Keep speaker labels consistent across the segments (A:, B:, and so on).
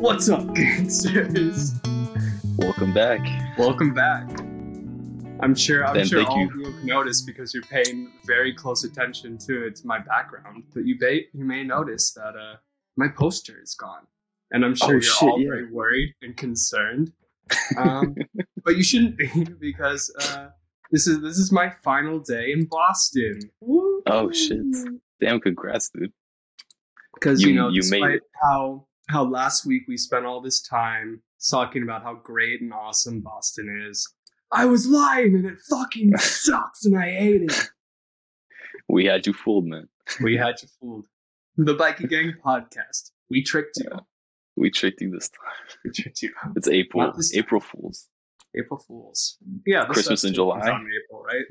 A: What's up, gangsters?
B: Welcome back.
A: Welcome back. I'm sure I'm
B: And
A: sure
B: thank
A: all
B: you.
A: of you have noticed because you're paying very close attention to to my background. But you may you may notice that uh my poster is gone, and I'm sure
B: Oh,
A: you're
B: shit,
A: all
B: yeah.
A: very worried and concerned. Um, but you shouldn't be because uh, this is this is my final day in Boston.
B: Oh, shit. Damn, congrats, dude.
A: because you,
B: You-
A: know
B: you made
A: despite
B: it.
A: how how last week we spent all this time talking about how great and awesome Boston is. I was lying and it fucking sucks and I hate it.
B: We had you fooled, man.
A: We had you fooled. The Bikey Gang podcast. We tricked you.
B: We tricked you this time.
A: We tricked you.
B: It's April. April Fools.
A: April Fools. Yeah,
B: Christmas in July?
A: April, right?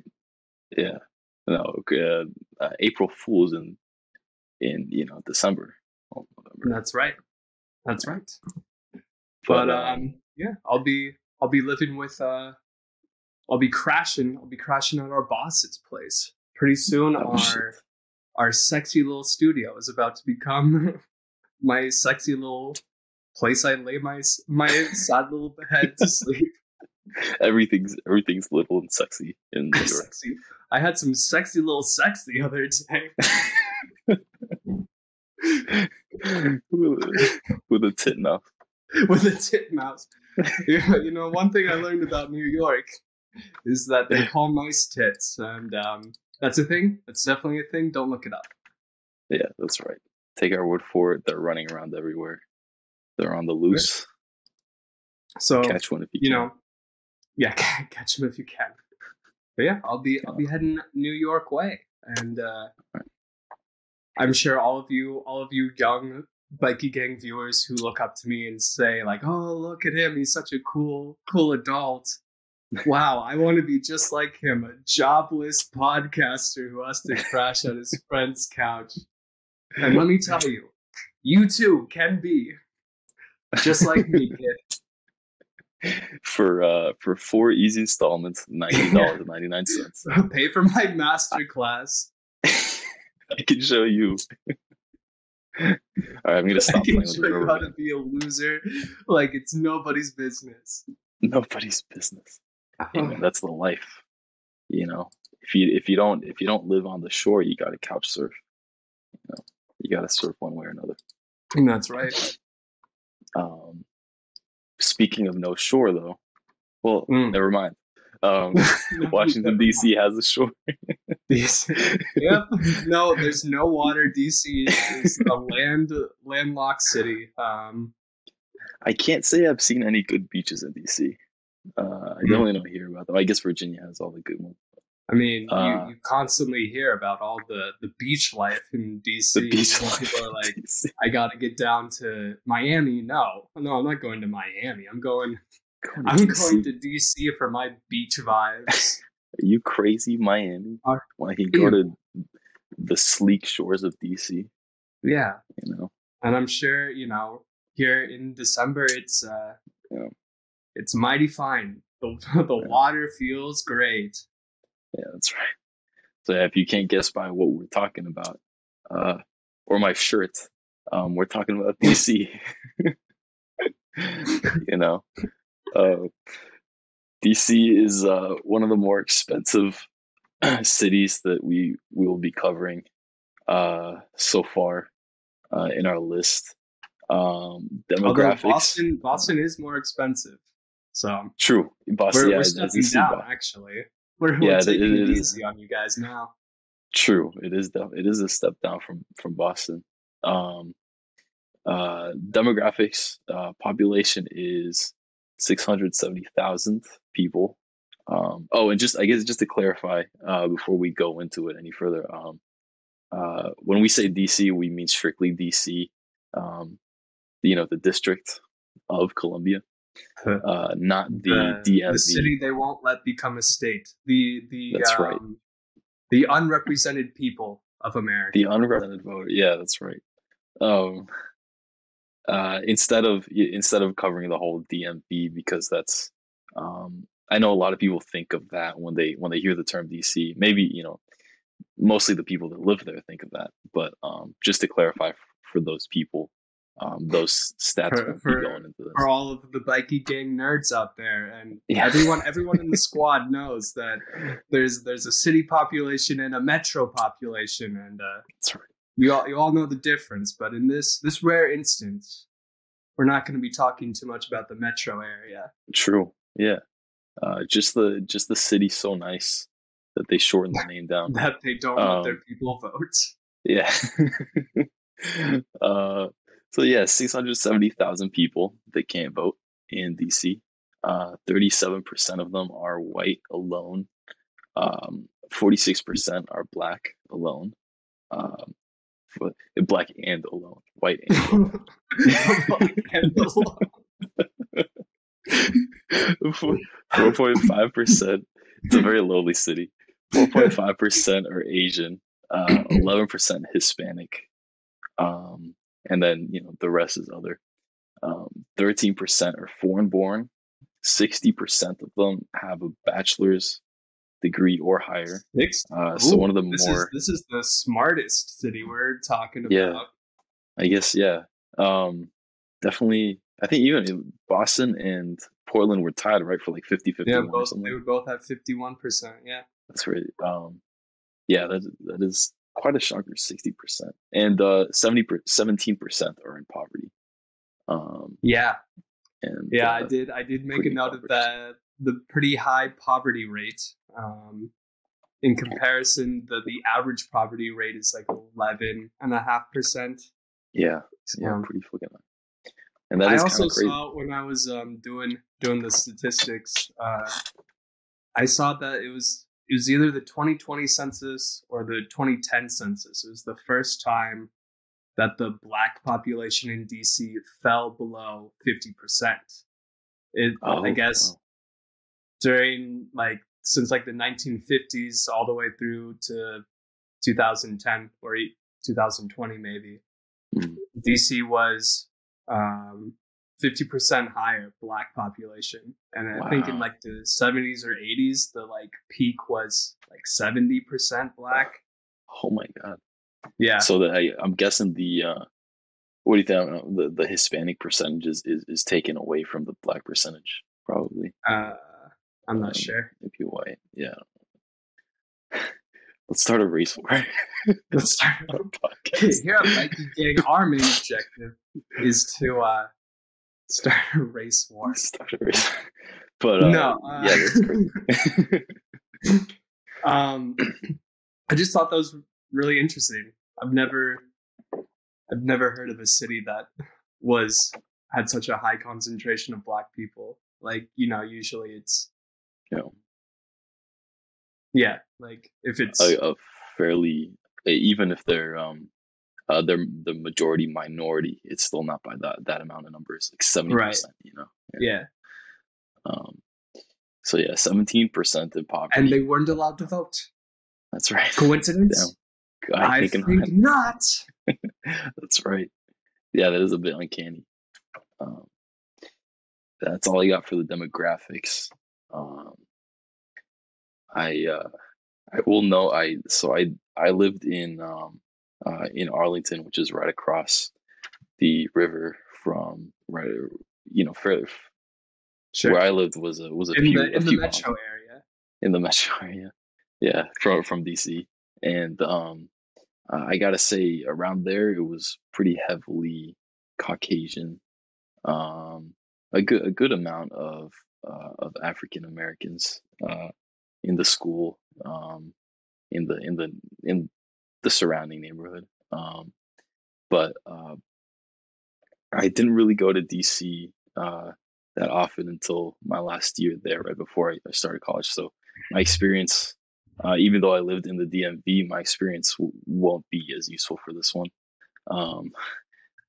B: Yeah. No, uh, uh, April Fools in in you know December. Oh,
A: That's right. That's right. But um, yeah, I'll be I'll be living with uh, I'll be crashing. I'll be crashing at our boss's place pretty soon.
B: Oh,
A: our
B: shit.
A: our sexy little studio is about to become my sexy little place. I lay my my sad little head to sleep.
B: everything's everything's little and sexy in New York.
A: sexy. I had some sexy little sex the other day
B: with, a, tit mouth.
A: with a tit mouse. Yeah, you know, one thing I learned about New York is that they call mice tits, and um, that's a thing. That's definitely a thing. Don't look it up.
B: Yeah, that's right. Take our word for it. They're running around everywhere. They're on the loose.
A: So
B: Catch one if you,
A: you
B: can.
A: know, yeah, catch them if you can. But yeah, I'll be I'll be heading New York way, and uh, I'm sure all of you all of you young bikey gang viewers who look up to me and say like, "Oh, look at him! He's such a cool cool adult." Wow, I want to be just like him, a jobless podcaster who has to crash at his friend's couch. And let me tell you, you too can be just like me, kid.
B: for uh for four easy installments, ninety dollars and ninety nine cents.
A: Pay for my master class.
B: I can show you. All right, I'm gonna stop. I can
A: show you how to be a loser like it's nobody's business.
B: Nobody's business. Hey, man, that's the life. You know, if you if you don't if you don't live on the shore, you got to couch surf. You know, you got to surf one way or another.
A: And that's right.
B: Um, speaking of no shore, though, well,
A: Mm.
B: never mind. Um, Washington D.C. has a shore.
A: DC. yep. No, there's no water. DC is a land landlocked city. Um,
B: I can't say I've seen any good beaches in DC. Uh, I
A: Hmm.
B: definitely don't hear about them. I guess Virginia has all the good ones.
A: I mean,
B: Uh,
A: you, you constantly hear about all the, the beach life in DC.
B: The beach
A: when
B: life
A: People are like,
B: DC.
A: I got to get down to Miami. No, no, I'm not going to Miami. I'm going.
B: Going
A: I'm
B: DC.
A: going to DC for my beach vibes.
B: Are you crazy, Miami?
A: Are-
B: Why he go to the sleek shores of DC?
A: yeah,
B: You know,
A: and I'm sure you know here in December it's uh,
B: Yeah.
A: it's mighty fine. The the
B: Yeah.
A: water feels great.
B: yeah, that's right. So if you can't guess by what we're talking about, uh, or my shirt, um, we're talking about DC. you know, uh, DC is uh, one of the more expensive cities that we we will be covering uh, so far uh, in our list. Um,
A: Although
B: demographics.
A: Boston Boston is more expensive, so
B: True, Boston.
A: we're,
B: yeah,
A: we're stepping
B: DC,
A: down. Actually, we're,
B: Yeah,
A: we're
B: it-
A: taking
B: it
A: it,
B: is.
A: easy on you guys now.
B: True, it is. It is a step down from from Boston. Um, uh, demographics. Uh, population is six hundred seventy thousand people. Um, oh, and just I guess just to clarify uh, before we go into it any further, um, uh, when we say DC, we mean strictly DC. Um, you know, the District of Columbia, uh, not the, DMV.
A: the city they won't let become a state. The the
B: That's
A: um,
B: right.
A: the unrepresented people of America.
B: The unrepresented voter. Yeah, that's right. Um, uh, instead of instead of covering the whole DMV because that's um, I know a lot of people think of that when they when they hear the term DC. Maybe you know, mostly the people that live there think of that. But um, just to clarify f- for those people, um, those stats
A: For- for-
B: be going into this.
A: for all of the bikey gang nerds out there and
B: Yeah.
A: everyone everyone in the squad knows that there's there's a city population and a metro population and uh,
B: That's right.
A: You all you all know the difference but in this this rare instance we're not going to be talking too much about the metro area
B: True. Yeah. Uh, just the just the city so nice that they shorten the name down.
A: that they don't let their
B: Um,
A: people vote
B: Yeah. uh, so yeah, six hundred seventy thousand people that can't vote in DC. Uh, Thirty-seven percent of them are white alone. Um, Forty-six percent are black alone. Um, black and alone, white and
A: And the
B: Four point five percent. It's a very lowly city. Four point five percent are Asian. uh, Eleven percent Hispanic. Um, and then you know the rest is other. Um, Thirteen percent are foreign born. Sixty percent of them have a bachelor's degree or higher.
A: Six?
B: Uh, so
A: Ooh,
B: one of the
A: this
B: more
A: is this is the smartest city we're talking about.
B: Yeah. I guess yeah. Um definitely I think even Boston and Portland were tied right for like 50 50
A: Yeah, both they would both have fifty one percent. Yeah.
B: That's right. Um yeah, that that is quite a shocker 60%. And uh 70 per, 17% are in poverty. Um
A: Yeah.
B: and
A: Yeah, I
B: uh,
A: did. I did make a note of that. The pretty high poverty rate. Um, in comparison, the the average poverty rate is like eleven and a half percent.
B: yeah, yeah,
A: Um,
B: pretty fucking high. And that
A: I
B: is
A: also
B: kind of crazy.
A: saw when I was um, doing doing the statistics. Uh, I saw that it was it was either the 2020 census or the 2010 census. It was the first time that the black population in DC fell below 50 percent. It I
B: Oh,
A: guess
B: wow.
A: during like since like the 1950s all the way through to 2010 or e- 2020 maybe
B: Mhm.
A: dc was um 50% higher black population and i think in like the 70s or 80s the like peak was like 70% black
B: Oh my god.
A: yeah
B: So that I, I'm guessing the uh, what do you think? The the Hispanic percentage is, is, is taken away from the black percentage, probably.
A: uh i'm not
B: Um,
A: sure
B: If you white, yeah. Let's start a race war.
A: let's start
B: Our podcast.
A: here at Mikey Gang, our main objective is to uh start a race war
B: Start a race. But uh,
A: no uh,
B: yeah, that's great.
A: um i just thought that was really interesting i've never i've never heard of a city that was had such a high concentration of black people like you know usually it's
B: know,
A: yeah like if it's
B: a, a fairly even if they're um uh they're the majority minority, it's still not by that that amount of numbers, like seventy
A: Right.
B: percent. You know.
A: yeah
B: Um. So yeah, seventeen percent in poverty.
A: and they weren't allowed to vote
B: that's right.
A: coincidence
B: Damn.
A: i,
B: I think,
A: think not
B: that's right. Yeah, that is a bit uncanny. Um, that's all I got for the demographics. Um, I uh, I will know. I so I I lived in um, uh, in Arlington, which is right across the river from right. You know, fairly,
A: sure
B: where I lived was a was a
A: in
B: few
A: the
B: a
A: in the
B: few
A: metro
B: miles
A: area
B: in the metro area. Yeah, from from DC, and um, uh, I gotta say, around there it was pretty heavily Caucasian. Um, a good a good amount of of African Americans uh, in the school, um, in the in the in the surrounding neighborhood. Um, but uh, I didn't really go to DC uh, that often until my last year there, right before I I started college. So my experience, uh, even though I lived in the DMV, my experience w- won't be as useful for this one. Um,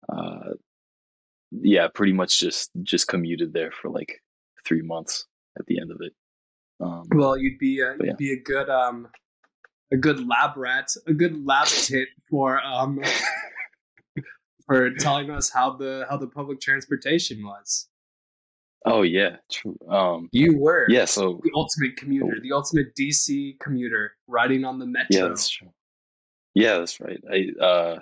B: uh, yeah, pretty much just just commuted there for like three months at the end of it. Um,
A: Well, you'd be a,
B: But
A: you'd be a good um a good lab rat, a good lab tit for um for telling us how the how the public transportation was.
B: oh yeah, true. Um,
A: You were
B: yeah, so
A: the ultimate commuter, the ultimate DC commuter, riding on the metro.
B: Yeah, that's true. Yeah, that's right. I uh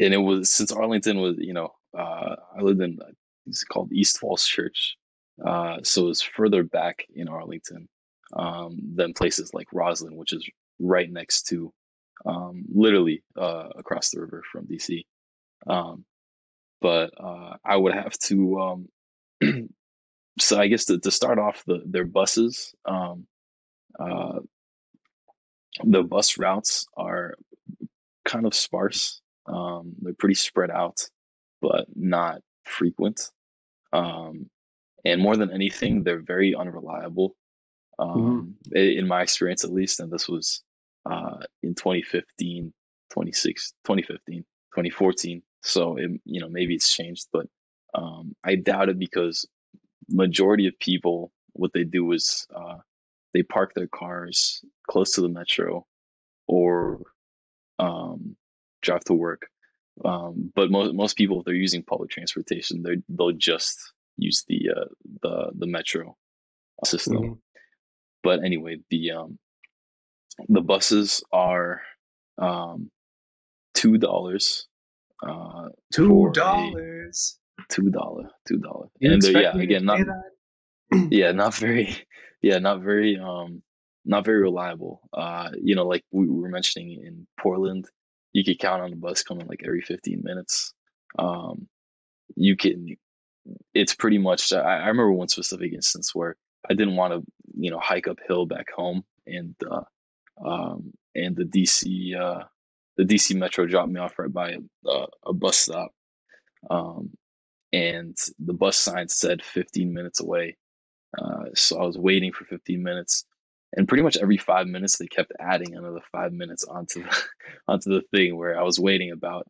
B: and it was since Arlington was, you know, uh, I lived in it's called East Falls Church, uh, so it's further back in Arlington um, than places like Rosslyn, which is right next to, um, literally uh, across the river from DC. Um, but uh, I would have to. Um, so I guess to, to start off, the their buses, um, uh, the bus routes are kind of sparse. Um, they're pretty spread out, but not frequent. Um, and more than anything, they're very unreliable. Mm-hmm. Um, mm-hmm. in my experience, at least, and this was uh, in 2015, 26, 2015, 2014. So it, you know maybe it's changed, but um, I doubt it because majority of people what they do is uh, they park their cars close to the metro or um, drive to work. Um, but most most people, if they're using public transportation, they they'll just use the uh, the the metro system. Mm-hmm. But anyway, the um, the buses are um, two dollars. Uh,
A: two dollars.
B: Two dollar. Two dollar. And yeah, again, not yeah, not very. Yeah, not very. Um, not very reliable. Uh, you know, like we were mentioning in Portland, you could count on the bus coming like every 15 minutes. Um, you can, it's pretty much, I, I remember one specific instance where I didn't want to, you know, hike uphill back home and, uh, um, and the DC, uh, the DC Metro dropped me off right by a, a bus stop. Um, and the bus sign said 15 minutes away. Uh, so I was waiting for 15 minutes and pretty much every five minutes they kept adding another five minutes onto the onto the thing where I was waiting about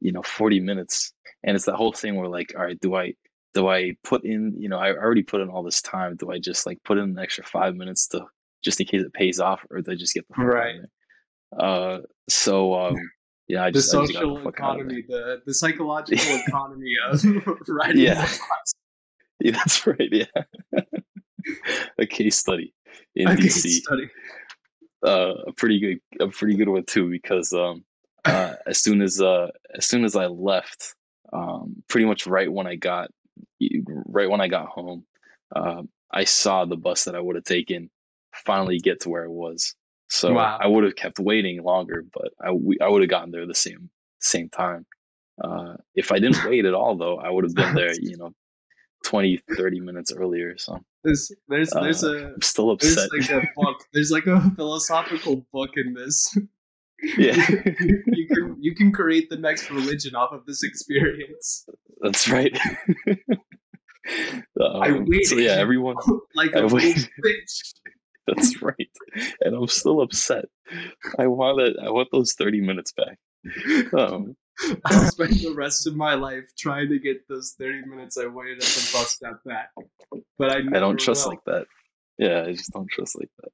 B: you know 40 minutes. And it's that whole thing where like all right do I do I put in you know I already put in all this time. Do I just like put in an extra five minutes to just in case it pays off or do I just get the
A: right.
B: uh so um yeah. I just
A: the social
B: the
A: economy the the psychological economy of riding
B: yeah. yeah that's right yeah. A case study in a DC. Uh, a pretty good, a pretty good one too, because um, uh, as soon as uh, as soon as I left, um, pretty much right when I got, right when I got home, uh, I saw the bus that I would have taken finally get to where it was. So wow. I would have kept waiting longer, but I I would have gotten there the same same time. Uh, if I didn't wait at all, though, I would have been there, you know, 20, 30 minutes earlier. So
A: there's there's there's uh, a
B: I'm still upset.
A: There's like a book. There's like a philosophical book in this.
B: Yeah,
A: you can you can create the next religion off of this experience.
B: That's right.
A: um, I waited.
B: So yeah, everyone
A: like a bitch.
B: That's right, and I'm still upset. I want it. I want those thirty minutes back. Um,
A: I'll spend the rest of my life trying to get those 30 minutes I waited at the bus stop back. But I,
B: I don't trust will. like that. Yeah, I just don't trust like that.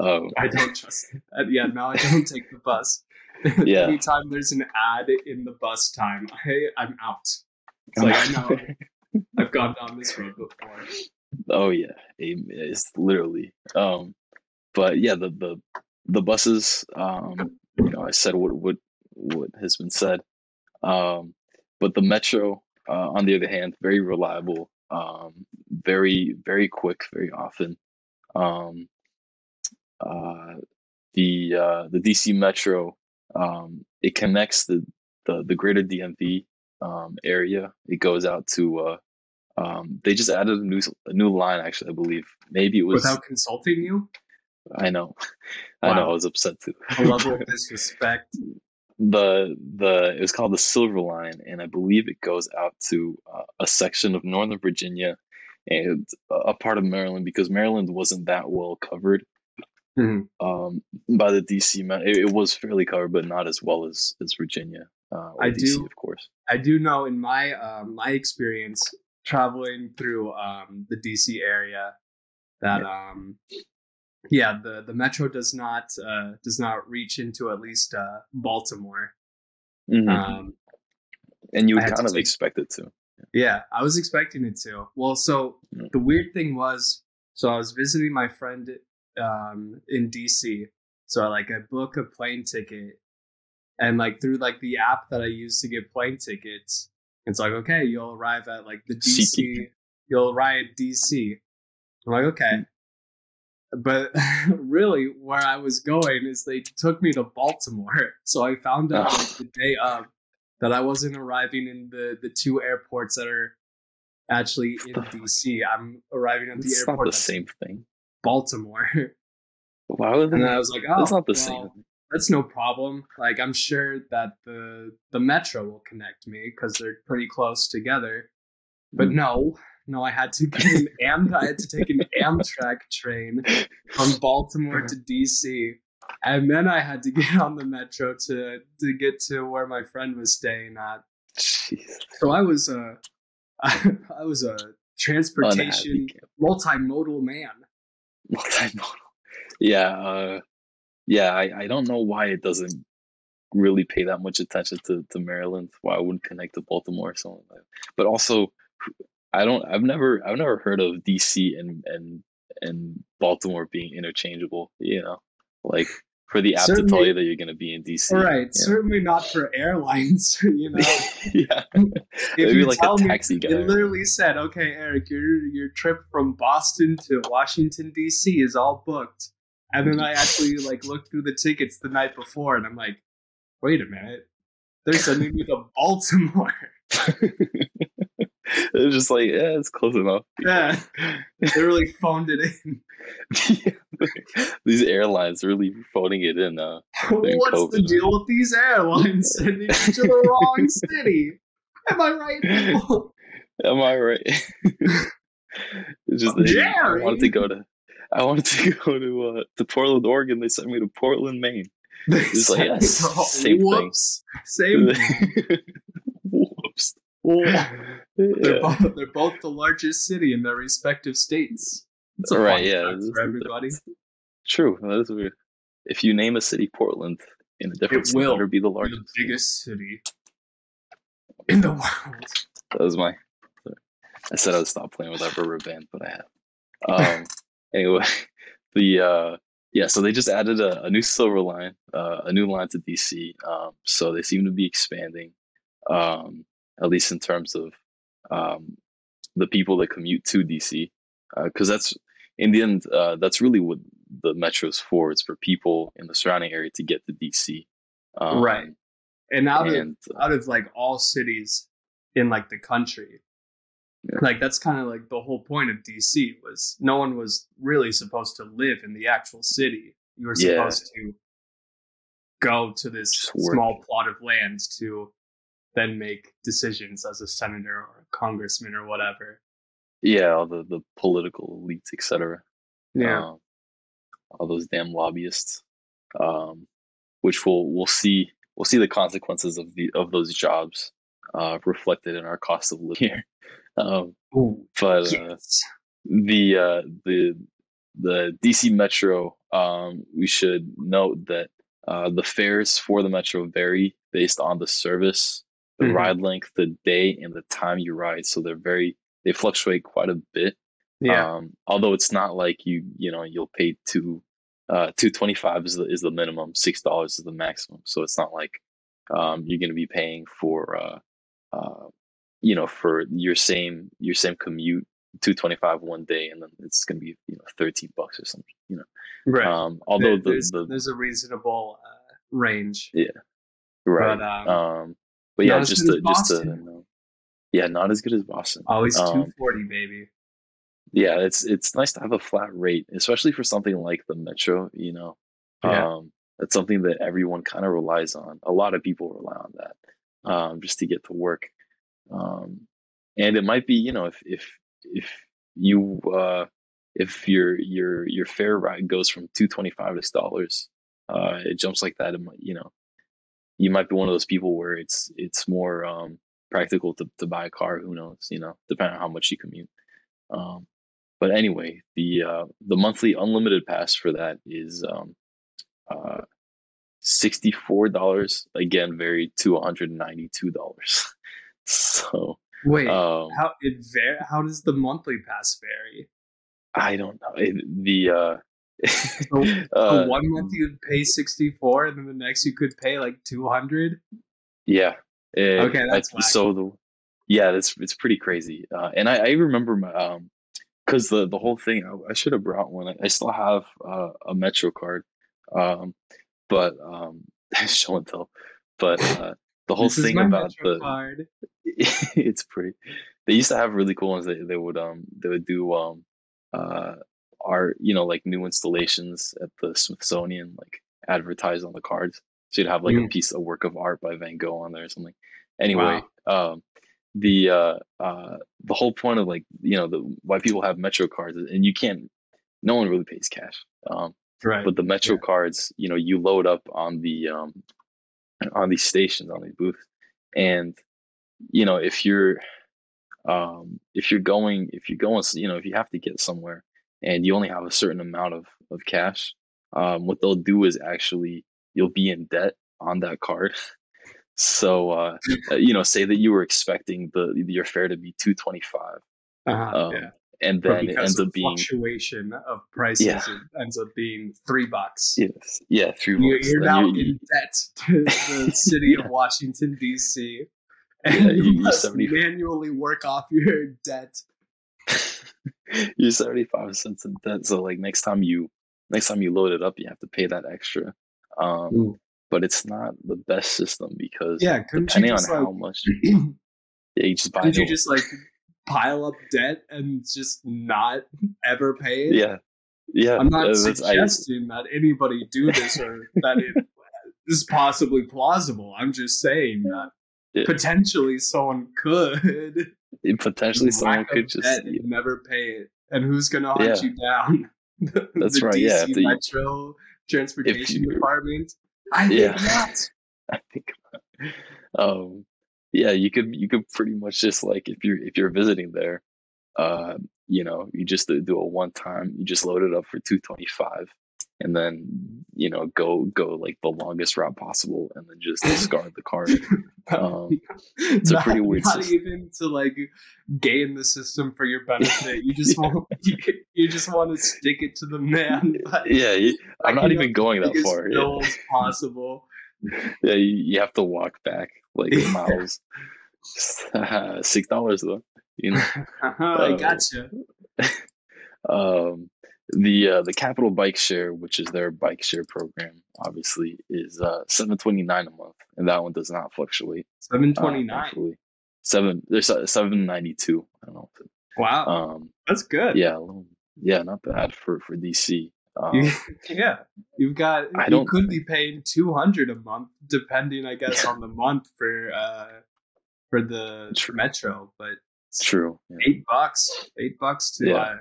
B: Um,
A: I don't trust that. Yeah, now I don't take the bus.
B: Yeah.
A: Anytime there's an ad in the bus time, hey, I'm out. It's like I know I've gone down this road before.
B: Oh yeah, it's literally. Um, but yeah, the the the buses. Um, you know, I said what what what has been said. Um, but the Metro, uh, on the other hand, very reliable, um, very very quick, very often. Um, uh, the uh, the DC Metro um, it connects the, the the greater DMV um, area. It goes out to uh, um, they just added a new a new line actually I believe maybe it was
A: without consulting you.
B: I know, wow. I know. I was upset too.
A: A level of disrespect
B: the the it was called the Silver Line, and I believe it goes out to uh, a section of Northern Virginia and a part of Maryland because Maryland wasn't that well covered mm-hmm. um, by the DC. It, it, was fairly covered, but not as well as as Virginia. Uh, I DC, do, of course.
A: I do know in my um, my experience traveling through um, the DC area that yeah. um, yeah, the the metro does not uh, does not reach into at least uh, Baltimore.
B: Mm-hmm. Um, and you would kind of take, expect it to.
A: Yeah, I was expecting it to. Well, so mm-hmm. the weird thing was, so I was visiting my friend um, in DC. So I like I book a plane ticket, and like through like the app that I use to get plane tickets, It's like, okay, you'll arrive at like the. DC, you'll arrive at DC. I'm like, okay. But really, where I was going is they took me to Baltimore. So I found out like, the day of that I wasn't arriving in the, the two airports that are actually in
B: What the fuck?
A: DC. I'm arriving at the
B: It's not
A: airport
B: the same thing.
A: Baltimore.
B: Why would
A: And? I was like, oh,
B: That's not the
A: well,
B: same.
A: that's no problem. Like I'm sure that the the metro will connect me because they're pretty close together. But
B: Mm.
A: no, no, I had to get an Am I had to take an Amtrak train from Baltimore to DC, and then I had to get on the metro to to get to where my friend was staying at.
B: Jeez.
A: So I was a I was a transportation multimodal man.
B: Multimodal. Yeah, uh, yeah. I, I don't know why it doesn't really pay that much attention to, to Maryland. Why it wouldn't connect to Baltimore or something like that. But also, I don't. I've never. I've never heard of DC and and and Baltimore being interchangeable. You know, like for the app to tell you that you're going to be in DC.
A: All right,
B: know?
A: certainly not for airlines. You know,
B: yeah,
A: if
B: maybe
A: you
B: like
A: tell
B: a
A: me-
B: taxi guy.
A: It literally said, "Okay, Eric, your your trip from Boston to Washington D.C. is all booked." And then I actually like looked through the tickets the night before, and I'm like, "Wait a minute, they're sending me to Baltimore."
B: it's just like yeah, it's close enough.
A: yeah, they really phoned it in.
B: These airlines really phoning it in. Uh,
A: What's the deal with these airlines sending you to the wrong city? Am I right, people?
B: am I right? it's just
A: Oh,
B: they- I wanted to go to. I wanted to go to uh, to Portland, Oregon. They sent me to Portland, Maine.
A: It's
B: like, yeah, same thing.
A: Same.
B: Whoops.
A: They're,
B: Yeah.
A: both, they're both the largest city in their respective states. It's a
B: Right, yeah, this
A: for everybody.
B: True. That is weird. If you name a city Portland in a different
A: It
B: state,
A: will
B: be the largest.
A: the biggest city in the world.
B: That was my. I said I would stop playing with that rubber band, but I have. Um. anyway, the uh, yeah. So they just added a, a new silver line, uh, a new line to DC. Um. So they seem to be expanding, um, at least in terms of um, the people that commute to DC, because that's in the end, uh, that's really what the metro's for. It's for people in the surrounding area to get to DC. Um,
A: Right. And out of
B: And uh,
A: out of like all cities in like the country,
B: Yeah.
A: like that's kind of like the whole point of DC was no one was really supposed to live in the actual city. You were
B: Yeah.
A: supposed to go to this small plot of land to then make decisions as a senator or a congressman or whatever.
B: yeah, all the the political elites, etc.
A: Yeah.
B: um, all those damn lobbyists, um, which we'll we'll see we'll see the consequences of the of those jobs uh, reflected in our cost of living here. Um,
A: Ooh,
B: but uh, the uh, the the DC Metro, um, we should note that uh, the fares for the Metro vary based on the service, the
A: Mhm.
B: ride length, the day, and the time you ride. So they're very they fluctuate quite a bit.
A: Yeah.
B: Um, although it's not like you, you know, you'll pay two, uh, two twenty five is the is the minimum, six dollars is the maximum. So it's not like, um, you're going to be paying for, uh, uh, you know, for your same your same commute, two twenty five one day, and then it's going to be you know thirteen bucks or something. You know,
A: right.
B: um, although
A: There- there's,
B: the, the
A: there's a reasonable uh, range.
B: Yeah right,
A: but, um,
B: um, but yeah, just to just to yeah, not as good as Boston.
A: Always
B: Um,
A: 240, baby.
B: yeah it's it's nice to have a flat rate especially for something like the metro you know
A: Yeah.
B: um that's something that everyone kind of relies on a lot of people rely on that um just to get to work um and it might be you know if if if you uh if your your your fare ride goes from 225 to dollars uh it jumps like that it might you know you might be one of those people where it's it's more um practical to, to buy a car who knows you know depending on how much you commute um but anyway, the uh, the monthly unlimited pass for that is um, uh, sixty four dollars. Again, varied to one hundred ninety two dollars. so
A: Wait,
B: um,
A: how it var- How does the monthly pass vary?
B: I don't know It- the uh,
A: So,
B: uh,
A: so one month you'd pay 64, and then the next you could pay like 200.
B: yeah. Eh,
A: Okay, that's
B: so the yeah, it's it's pretty crazy. Uh, and I, I remember my um, because the the whole thing, I, I should have brought one. I, I still have uh, a Metro card, um, but um, show and tell. But uh, the whole thing about
A: Metro
B: the
A: card.
B: it's pretty. They used to have really cool ones. They they would um they would do um uh art you know like new installations at the Smithsonian like advertised on the cards. So you'd have like a
A: Mm.
B: piece of work of art by Van Gogh on there or something. Anyway,
A: Wow.
B: um the uh uh the whole point of like you know the why people have Metro cards and you can't no one really pays cash. Um
A: Right.
B: but the Metro
A: Yeah.
B: cards, you know, you load up on the um on these stations on these booths, and you know if you're um if you're going if you're going you know if you have to get somewhere and you only have a certain amount of of cash, um what they'll do is actually you'll be in debt on that card. So uh you know say that you were expecting the your fare to be 225
A: Uh-huh,
B: um
A: yeah.
B: and then it ends up being
A: fluctuation of prices,
B: Yeah.
A: it ends up being three bucks.
B: yes yeah three
A: You're,
B: months
A: you're
B: Then
A: now
B: you- you-
A: in debt to the city
B: Yeah.
A: of Washington D.C. And
B: you-
A: you, must
B: 70
A: manually work off your debt.
B: you're 75 cents in debt so like next time you next time you load it up you have to pay that extra um
A: Ooh.
B: but it's not the best system because
A: Yeah,
B: depending on
A: just
B: how much yeah, you just buy
A: couldn't you just like pile up debt and just not ever pay it?
B: yeah yeah
A: I'm not
B: that's- I-
A: suggesting that anybody do this or that it is possibly plausible. I'm just saying that
B: Yeah.
A: potentially someone could
B: potentially someone could just
A: never pay it, and who's gonna hunt
B: Yeah.
A: you down? The-
B: That's
A: the
B: right, yeah,
A: DC
B: if the-
A: Metro Transportation Department. I think
B: Yeah.
A: not.
B: I think um yeah you could you could pretty much just like if you're if you're visiting there uh you know you just do do a one time you just load it up for 225 and then you know go go like the longest route possible and then just discard the card um
A: it's
B: a pretty weird
A: Not
B: system.
A: even to like game the system for your benefit. You just want you, you just want to stick it to the man. by
B: yeah you, i'm not even going that far yeah,
A: bills possible.
B: yeah you, you have to walk back like miles six dollars though you know
A: I
B: Uh,
A: gotcha.
B: um, the uh, the Capital Bike Share, which is their bike share program, obviously is uh, seven twenty nine a month, and that one does not fluctuate.
A: Seven twenty nine.
B: uh,
A: twenty nine.
B: Seven, there's seven ninety two. I don't know.
A: Wow,
B: Um,
A: that's good.
B: yeah, little- yeah, not bad for for DC. Um,
A: yeah, you've got.
B: I
A: you could be paying two hundred a month, depending, I guess, on the month for uh for the
B: True.
A: metro. But
B: true. Yeah.
A: eight bucks, eight bucks to.
B: Yeah.
A: Uh,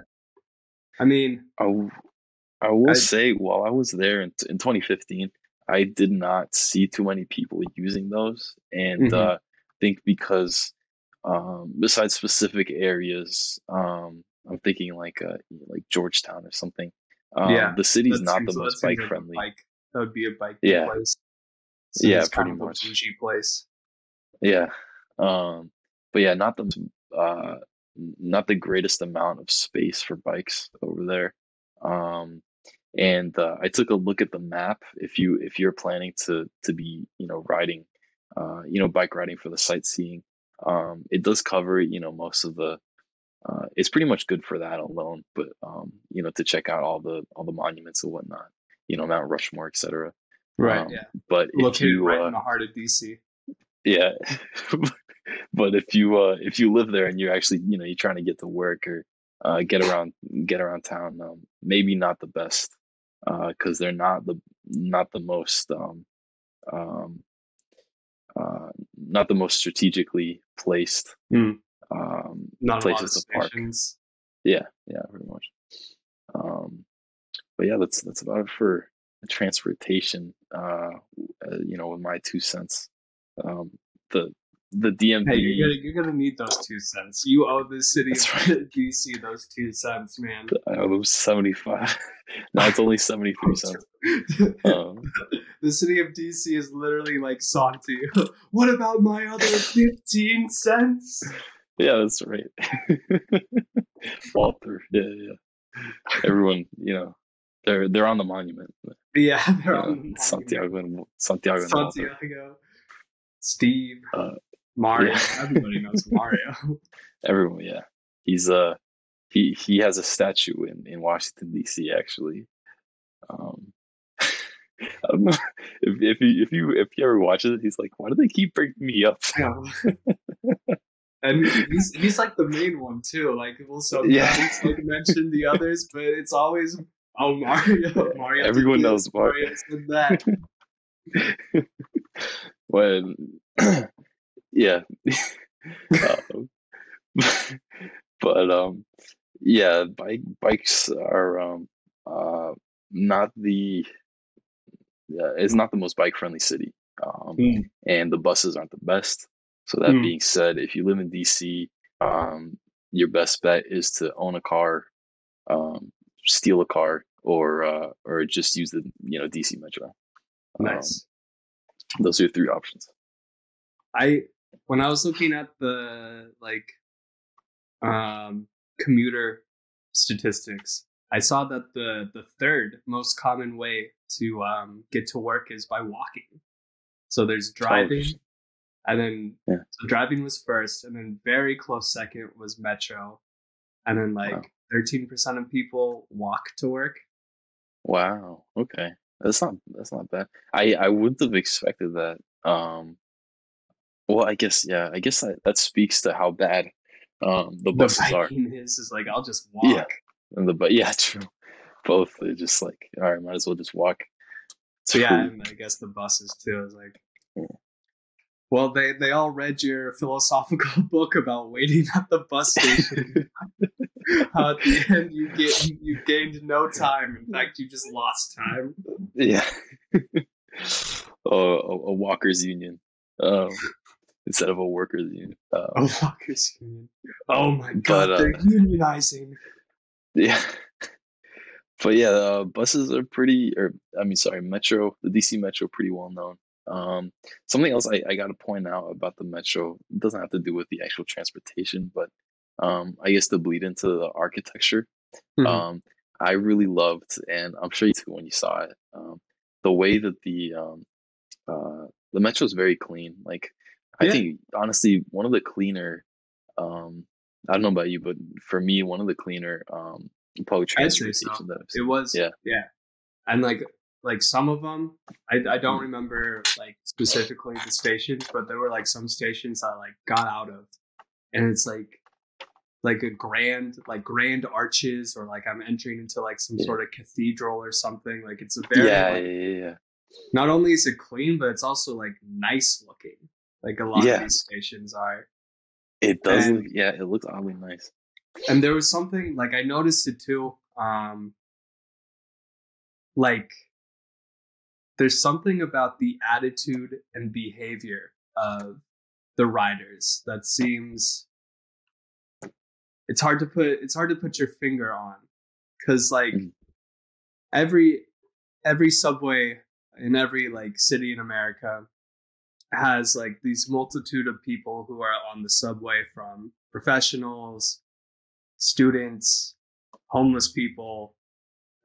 A: I mean,
B: I will
A: I-
B: say, while I was there in, in 2015, I did not see too many people using those, and
A: Mhm.
B: uh, I think because um, besides specific areas, um, I'm thinking like uh, like Georgetown or something. Um,
A: Yeah,
B: the city's
A: that
B: not the most bike
A: like
B: friendly.
A: Bike, that would be a bike
B: Yeah.
A: place.
B: Yeah,
A: it's kind
B: pretty
A: of
B: much.
A: place.
B: Yeah. Um, but yeah, not the uh not the greatest amount of space for bikes over there. Um and uh, I took a look at the map if you if you're planning to to be, you know, riding uh you know, bike riding for the sightseeing. Um it does cover, you know, most of the uh it's pretty much good for that alone, but um you know, to check out all the all the monuments and whatnot, you know, Mount Rushmore, etc.
A: Right.
B: Um,
A: yeah.
B: But
A: Located
B: you
A: right
B: uh,
A: in the heart of DC.
B: yeah but if you uh if you live there and you're actually you know you're trying to get to work or uh get around get around town um maybe not the best uh because they're not the not the most um um uh not the most strategically placed
A: Hmm.
B: um
A: Not
B: places to park. yeah yeah pretty much um but yeah that's that's about it for transportation uh, uh you know with my two cents um the the DMV
A: Hey, you're gonna, you're gonna need those two cents. You owe the city
B: That's
A: of
B: right.
A: DC those two cents, man.
B: I owe them 75 no it's only 73 cents um
A: the city of DC is literally like Santi. what about my other fifteen cents?
B: yeah that's right Walter yeah yeah everyone you know they're they're on the monument
A: Yeah, they're
B: you
A: on
B: know,
A: the monument.
B: Santiago and Santiago and
A: Santiago, Steve. Mario.
B: Yeah.
A: Everybody knows Mario.
B: Everyone, yeah. He's uh he he has a statue in in Washington D.C. actually. Um, I don't know if if you if you if you ever watch it, he's like, why do they keep bringing me up?
A: and he's he's like the main one too. Like we'll sometimes
B: Yeah.
A: like mention the others, but it's always oh Mario. Mario.
B: Everyone knows Mario.
A: said that.
B: when yeah um, but um yeah bike bikes are um uh not the yeah, it's not the most bike friendly city um
A: Mm.
B: and the buses aren't the best so that
A: Mm.
B: being said if you live in dc um your best bet is to own a car um steal a car or uh or just use the you know dc metro Um,
A: Nice.
B: those are your three options
A: I when I was looking at the like um commuter statistics, I saw that the the third most common way to um get to work is by walking. So there's driving and then
B: Yeah.
A: so driving was first and then very close second was metro. And then like
B: Wow.
A: 13% of people walk to work.
B: Wow. Okay. That's not that's not bad. I I wouldn't have expected that. Um well, I guess yeah, I guess that, that speaks to how bad um the
A: The
B: buses are.
A: biking is is like I'll just walk.
B: Yeah. And the but yeah, true. Both they're just like, all right, might as well just walk.
A: So yeah, and I guess the buses too is like.
B: Yeah.
A: Well, they they all read your philosophical book about waiting at the bus station. How at the end you get you gained no time. In fact, you just lost time.
B: Yeah. oh, a, a walkers union. Um instead of a workers union. Uh,
A: Oh, Walker's Union. Oh my god,
B: But, uh,
A: they're unionizing.
B: Yeah. But yeah, uh, buses are pretty, or I mean, sorry, Metro, the DC Metro, pretty well known. Um, something else I, I got to point out about the Metro it doesn't have to do with the actual transportation, but um, I guess to bleed into the architecture.
A: Mhm.
B: Um, I really loved, and I'm sure you too when you saw it, um, the way that the um, uh, the Metro is very clean. Like, I
A: Yeah.
B: think honestly, one of the cleaner. Um, I don't know about you, but for me, one of the cleaner um, public
A: I'd say
B: transportation
A: so.
B: that
A: It was
B: Yeah.
A: yeah, and like like some of them, I I don't
B: Mm.
A: remember like specifically the stations, but there were like some stations I like got out of, and it's like like a grand like grand arches or like I'm entering into like some
B: Yeah.
A: sort of cathedral or something. Like it's a very
B: yeah,
A: like,
B: yeah, yeah, yeah.
A: not only is it clean, but it's also like nice looking. Like a lot
B: Yeah.
A: of these stations are.
B: It does
A: And-
B: look, yeah, it looks oddly nice.
A: and there was something like I noticed it too. Um, like there's something about the attitude and behavior of the riders that seems it's hard to put it's hard to put your finger on because like
B: Mhm.
A: every every subway in every like city in america has like these multitude of people who are on the subway from professionals students homeless people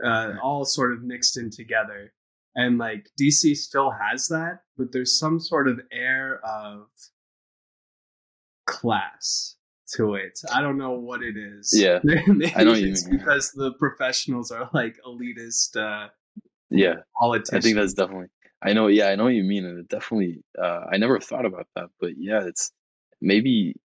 A: uh, all sort of mixed in together. And like dc still has that but there's some sort of air of class to it. I don't know what it is.
B: Yeah,
A: Maybe
B: I you
A: it's
B: mean.
A: because the professionals are like elitist uh
B: Yeah,
A: politicians
B: I think that's definitely. I know. Yeah, I know what you mean, and it definitely. Uh, I never thought about that, but yeah, it's maybe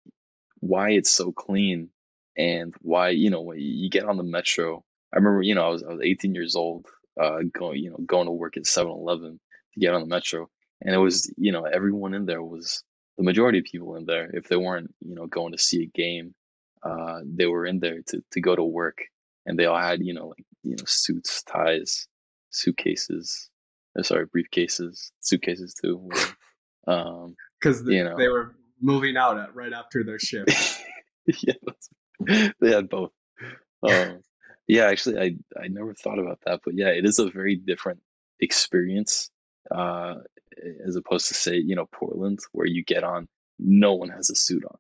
B: why it's so clean and why you know when you get on the metro. I remember, you know, I was I was 18 years old, uh, going you know going to work at 7-Eleven to get on the metro, and it was you know everyone in there was the majority of people in there. If they weren't you know going to see a game, uh, they were in there to to go to work, and they all had you know like you know suits, ties, suitcases. Sorry, briefcases, suitcases too. um,
A: because
B: you know.
A: they were moving out at right after their shift
B: yeah, they had both. Um, yeah, actually, I I never thought about that, but yeah, it is a very different experience uh, as opposed to say you know Portland, where you get on, no one has a suit on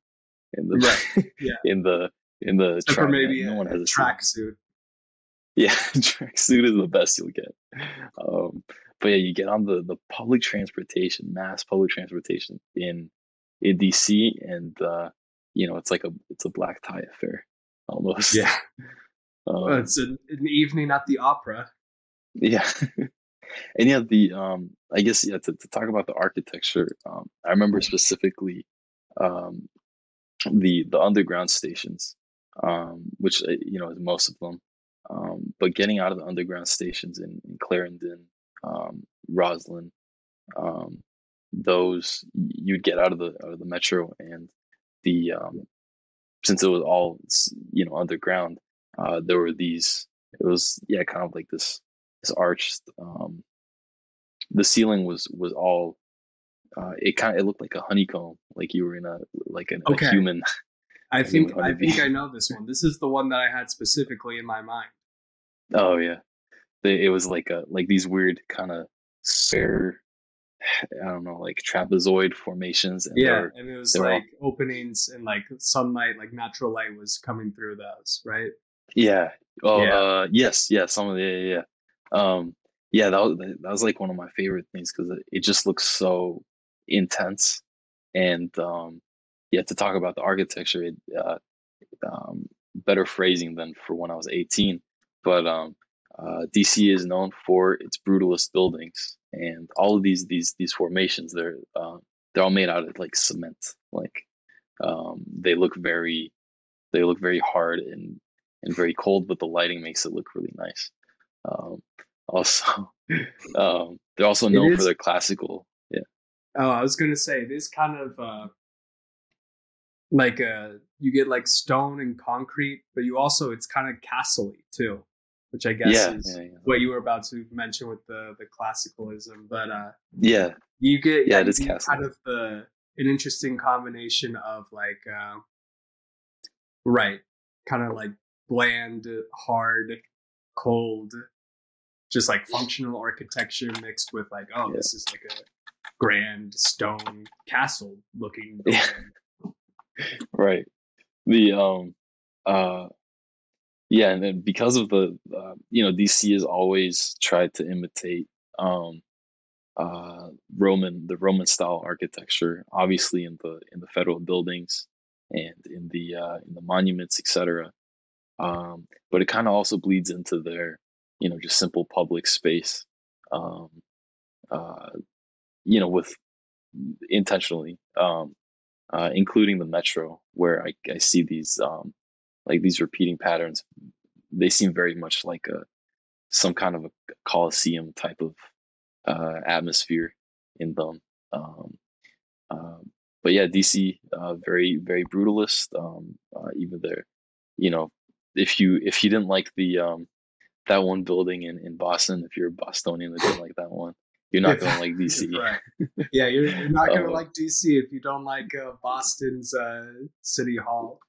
B: in the
A: Right, yeah.
B: in the in the
A: Except
B: track,
A: maybe
B: no
A: a,
B: one has a track suit.
A: tracksuit
B: Yeah, tracksuit is the best you'll get. Um, but yeah, you get on the the public transportation, mass public transportation in in DC, and uh, you know, it's like a it's a black tie affair almost.
A: Yeah.
B: Um,
A: Well, it's an, an evening at the opera.
B: yeah. and yeah, the um, I guess yeah, to, to talk about the architecture, um, I remember specifically um, the the underground stations, um, which uh, you know is most of them. Um, but getting out of the underground stations in, in Clarendon, um, Rosslyn, um, those you'd get out of the out of the metro, and the um, since it was all you know underground, uh, there were these. It was yeah, kind of like this this arched. Um, the ceiling was was all. Uh, it kind of it looked like a honeycomb, like you were in a like an,
A: Okay.
B: a human.
A: I think I think I know this one. This is the one that I had specifically in my mind.
B: Oh yeah, they, it was like a like these weird kind of spare. I don't know, like trapezoid formations. And
A: Yeah,
B: were-
A: and it was
B: they're all-
A: like openings and like sunlight, like natural light was coming through those, right?
B: Yeah. Oh,
A: Yeah.
B: uh, yes, yeah. Some of the, yeah, yeah. Um, yeah, that was that was like one of my favorite things because it, it just looks so intense, and um, yeah, to talk about the architecture, it, uh, um, better phrasing than for when I was 18. But um, uh, DC is known for its brutalist buildings, and all of these these these formations, they're uh, they're all made out of like cement. Like um, they look very they look very hard and and very cold, but the lighting makes it look really nice. Um, also, um, they're also known for
A: is-
B: their classical. Yeah,
A: Oh, I was gonna say this kind of uh like uh you get like stone and concrete, but you also it's kind of castle-y too, which I guess
B: yeah,
A: is
B: yeah, yeah.
A: what you were about to mention with the the classicalism. But uh
B: yeah,
A: you get
B: Yeah, it is
A: kind of the an interesting combination of like uh right, kind of like bland, hard, cold, just like functional architecture mixed with like oh this is like a grand stone castle looking
B: right. The um, uh, yeah, and then because of the uh, you know DC has always tried to imitate um, uh, Roman the Roman style architecture, obviously in the in the federal buildings and in the uh, in the monuments, etc. Um, but it kind of also bleeds into their you know just simple public space, um, uh, you know, with intentionally, um, uh, including the metro, where I, I see these um, like these repeating patterns. They seem very much like a some kind of a coliseum type of uh, atmosphere in them. Um, um, but yeah, DC uh, very very brutalist. Um, uh, even there, you know, if you if you didn't like the um, that one building in, in Boston, if you're a Bostonian that didn't like that one, you're not gonna like DC.
A: Right. Yeah, you're, you're not gonna
B: Uh,
A: like DC if you don't like uh, Boston's uh, City Hall.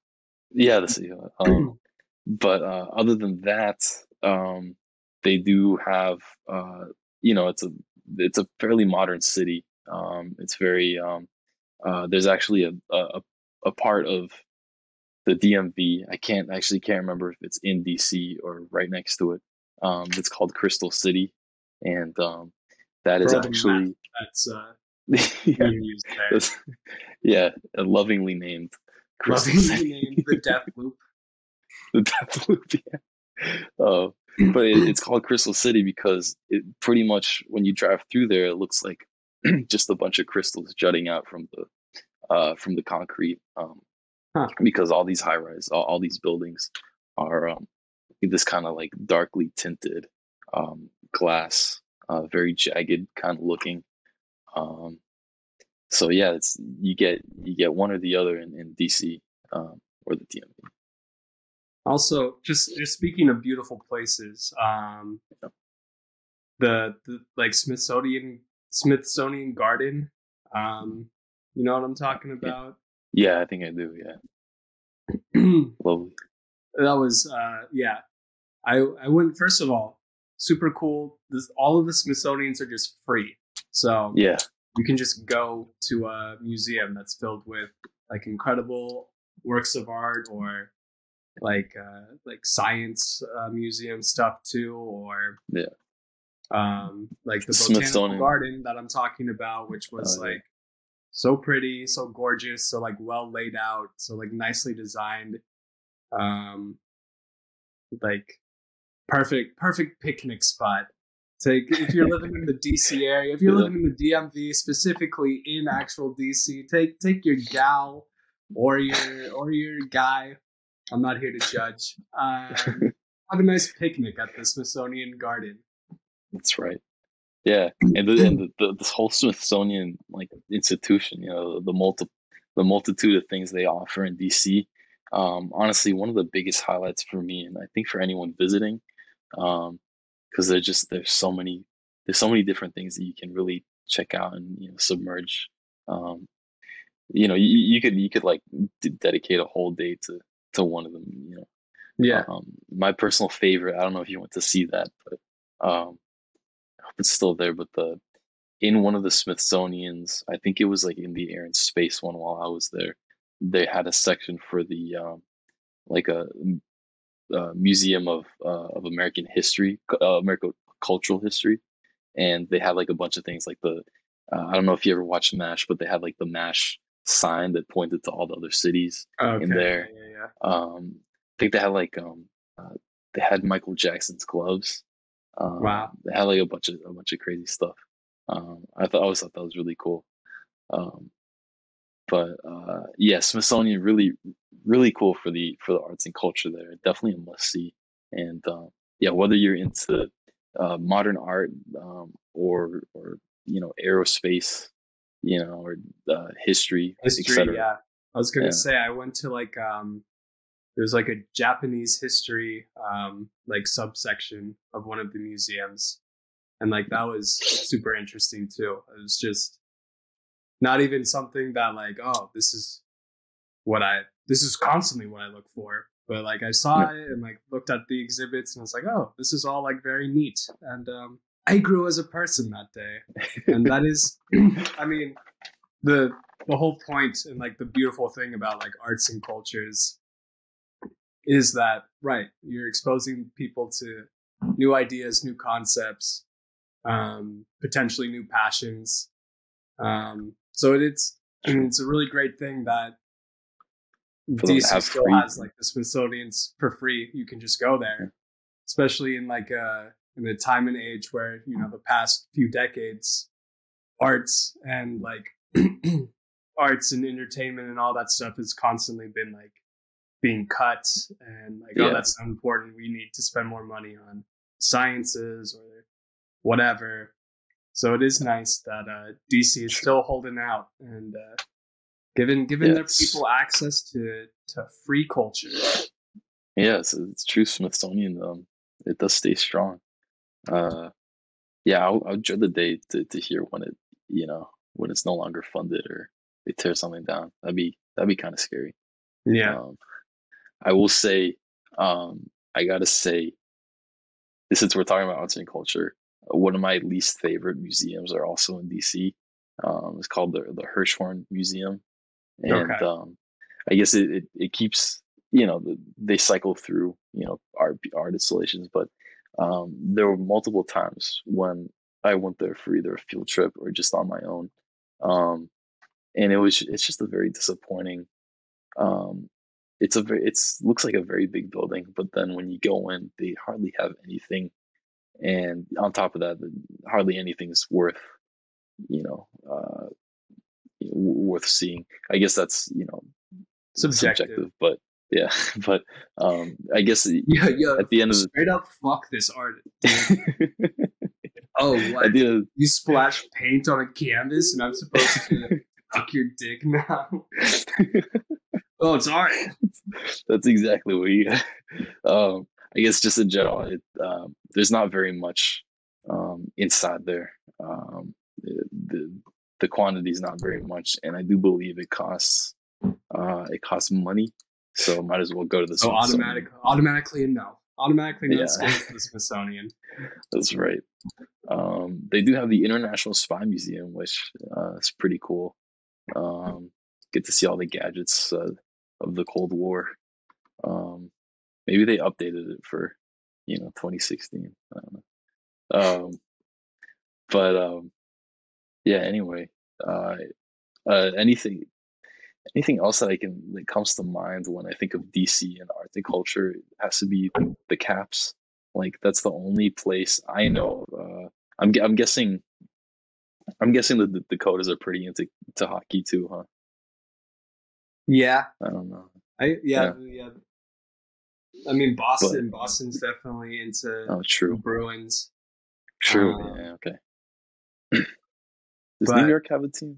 B: Yeah, the city. Um, but uh, other than that, um, they do have, uh, you know, it's a it's a fairly modern city. Um, it's very um, uh, there's actually a, a a part of the DMV. I can't actually can't remember if it's in DC or right next to it. Um, it's called Crystal City, and um, that is
A: For all the
B: actually
A: That's uh,
B: yeah,
A: being used there.
B: that's- yeah, lovingly named
A: Lovingly
B: City.
A: named the Death Loop.
B: the Death Loop. Yeah. Uh, but it, it's called Crystal City because it pretty much when you drive through there, it looks like just a bunch of crystals jutting out from the uh, from the concrete. Um,
A: Huh.
B: Because all these high rise, all, all these buildings are um, this kind of like darkly tinted um, glass, uh, very jagged kind of looking. Um, so yeah, it's you get you get one or the other in, in DC um, or the DMV.
A: Also, just just speaking of beautiful places, um, the, the like Smithsonian Smithsonian Garden, um, you know what I'm talking about?
B: Yeah, I think I do. Yeah,
A: that was uh, yeah. I I went first of all, super cool. This all of the Smithsonian's are just free, so
B: Yeah,
A: you can just go to a museum that's filled with like incredible works of art or like uh, like science uh, museum stuff too, or
B: Yeah.
A: um, like the botanical
B: Smithsonian.
A: garden that I'm talking about, which was
B: Oh, yeah.
A: like so pretty, so gorgeous, so like well laid out, so like nicely designed. Um, like perfect, perfect picnic spot. Take if you're living in the DC area, if you're living in the DMV, specifically in actual DC, take take your gal or your or your guy. I'm not here to judge. Um, have a nice picnic at the Smithsonian Garden.
B: That's right. Yeah, and, the, and the, the, this whole Smithsonian like institution, you know, the, the multi the multitude of things they offer in DC. Um, honestly, one of the biggest highlights for me, and I think for anyone visiting, because there's just there's so many there's so many different things that you can really check out and you know submerge. Um, you know, you, you could you could like d- dedicate a whole day to to one of them. You know,
A: Yeah.
B: um, my personal favorite. I don't know if you went to see that, but um, I hope it's still there. But the in one of the Smithsonian's, I think it was like in the Air and Space one while I was there. They had a section for the um, like a, uh museum of uh, of American history, uh, American cultural history, and they had like a bunch of things like the uh, I don't know if you ever watched MASH, but they had like the MASH sign that pointed to all the other cities
A: Okay.
B: there.
A: Yeah, yeah,
B: um, I think they had like um, uh, they had Michael Jackson's gloves. Um,
A: Wow.
B: They had like a bunch of a bunch of crazy stuff. Um, I thought I always thought that was really cool. Um, but uh, yeah, Smithsonian really really cool for the for the arts and culture there. Definitely a must see. And um, yeah, whether you're into uh, modern art um, or or you know aerospace, you know, or uh, history,
A: History,
B: etc.
A: yeah. I was gonna
B: Yeah.
A: say I went to like um there's like a Japanese history um like subsection of one of the museums. And like that was super interesting too. It was just not even something that like, oh, this is what I this is constantly what I look for. But like I saw it and like looked at the exhibits and I was like, oh, this is all like very neat. And um I grew as a person that day. And that is I mean, the the whole point and like the beautiful thing about like arts and cultures is that right you're exposing people to new ideas new concepts um potentially new passions um so it, it's I mean, it's a really great thing that
B: For them to
A: DC still
B: free-
A: has like the Smithsonian's for free. You can just go there, especially in like uh in the time and age where you know the past few decades, arts and like arts and entertainment and all that stuff has constantly been like being cut and like oh that's not important. We need to spend more money on sciences or whatever. So it is nice that uh, DC is still holding out and uh, giving giving
B: Yeah,
A: their people access to to free culture.
B: Yes, it's, true. Smithsonian, um, it does stay strong. Uh, yeah, I'll, I'll dread the day to, to hear when it, you know, when it's no longer funded or they tear something down. That'd be that'd be kind of scary.
A: Yeah,
B: Um, I will say, um, I gotta say, since we're talking about arts and culture, one of my least favorite museums are also in DC. Um, it's called the the Hirshhorn Museum, and
A: Okay.
B: um, I guess it, it, it keeps you know the, they cycle through you know art art installations, but um, there were multiple times when I went there for either a field trip or just on my own, um, and it was it's just a very disappointing. Um, it's a very it's looks like a very big building, but then when you go in, they hardly have anything, and on top of that, hardly anything's worth you know uh, worth seeing. I guess that's you know
A: subjective.
B: but yeah, but um, I guess
A: Yeah, yeah.
B: at the end of the
A: Straight up, fuck this art. Oh, what? You splash paint on a canvas, and I'm supposed to fuck your dick now. Oh, it's art.
B: That's exactly what you. Um, I guess just in general, it, um, there's not very much um, inside there. Um, the, the the quantity is not very much, and I do believe it costs uh, it costs money. So might as well go to the
A: So
B: Smithsonian.
A: automatic, automatically no. Automatically no
B: Yeah.
A: the Smithsonian.
B: That's right. Um, they do have the International Spy Museum, which uh, is pretty cool. Um, get to see all the gadgets uh, of the Cold War. Um, maybe they updated it for, you know, 2016. I don't know. Um, but um, yeah. Anyway, uh, Uh, anything, anything else that I can that comes to mind when I think of DC and Arctic culture has to be the Caps. Like that's the only place I know. Uh, I'm I'm guessing. I'm guessing that the Dakotas are pretty into to hockey too, huh?
A: Yeah,
B: I don't know.
A: I yeah yeah. I mean Boston. But, Boston's definitely into
B: oh true
A: Bruins.
B: True. Um, yeah. Okay. Does but, New York have a team?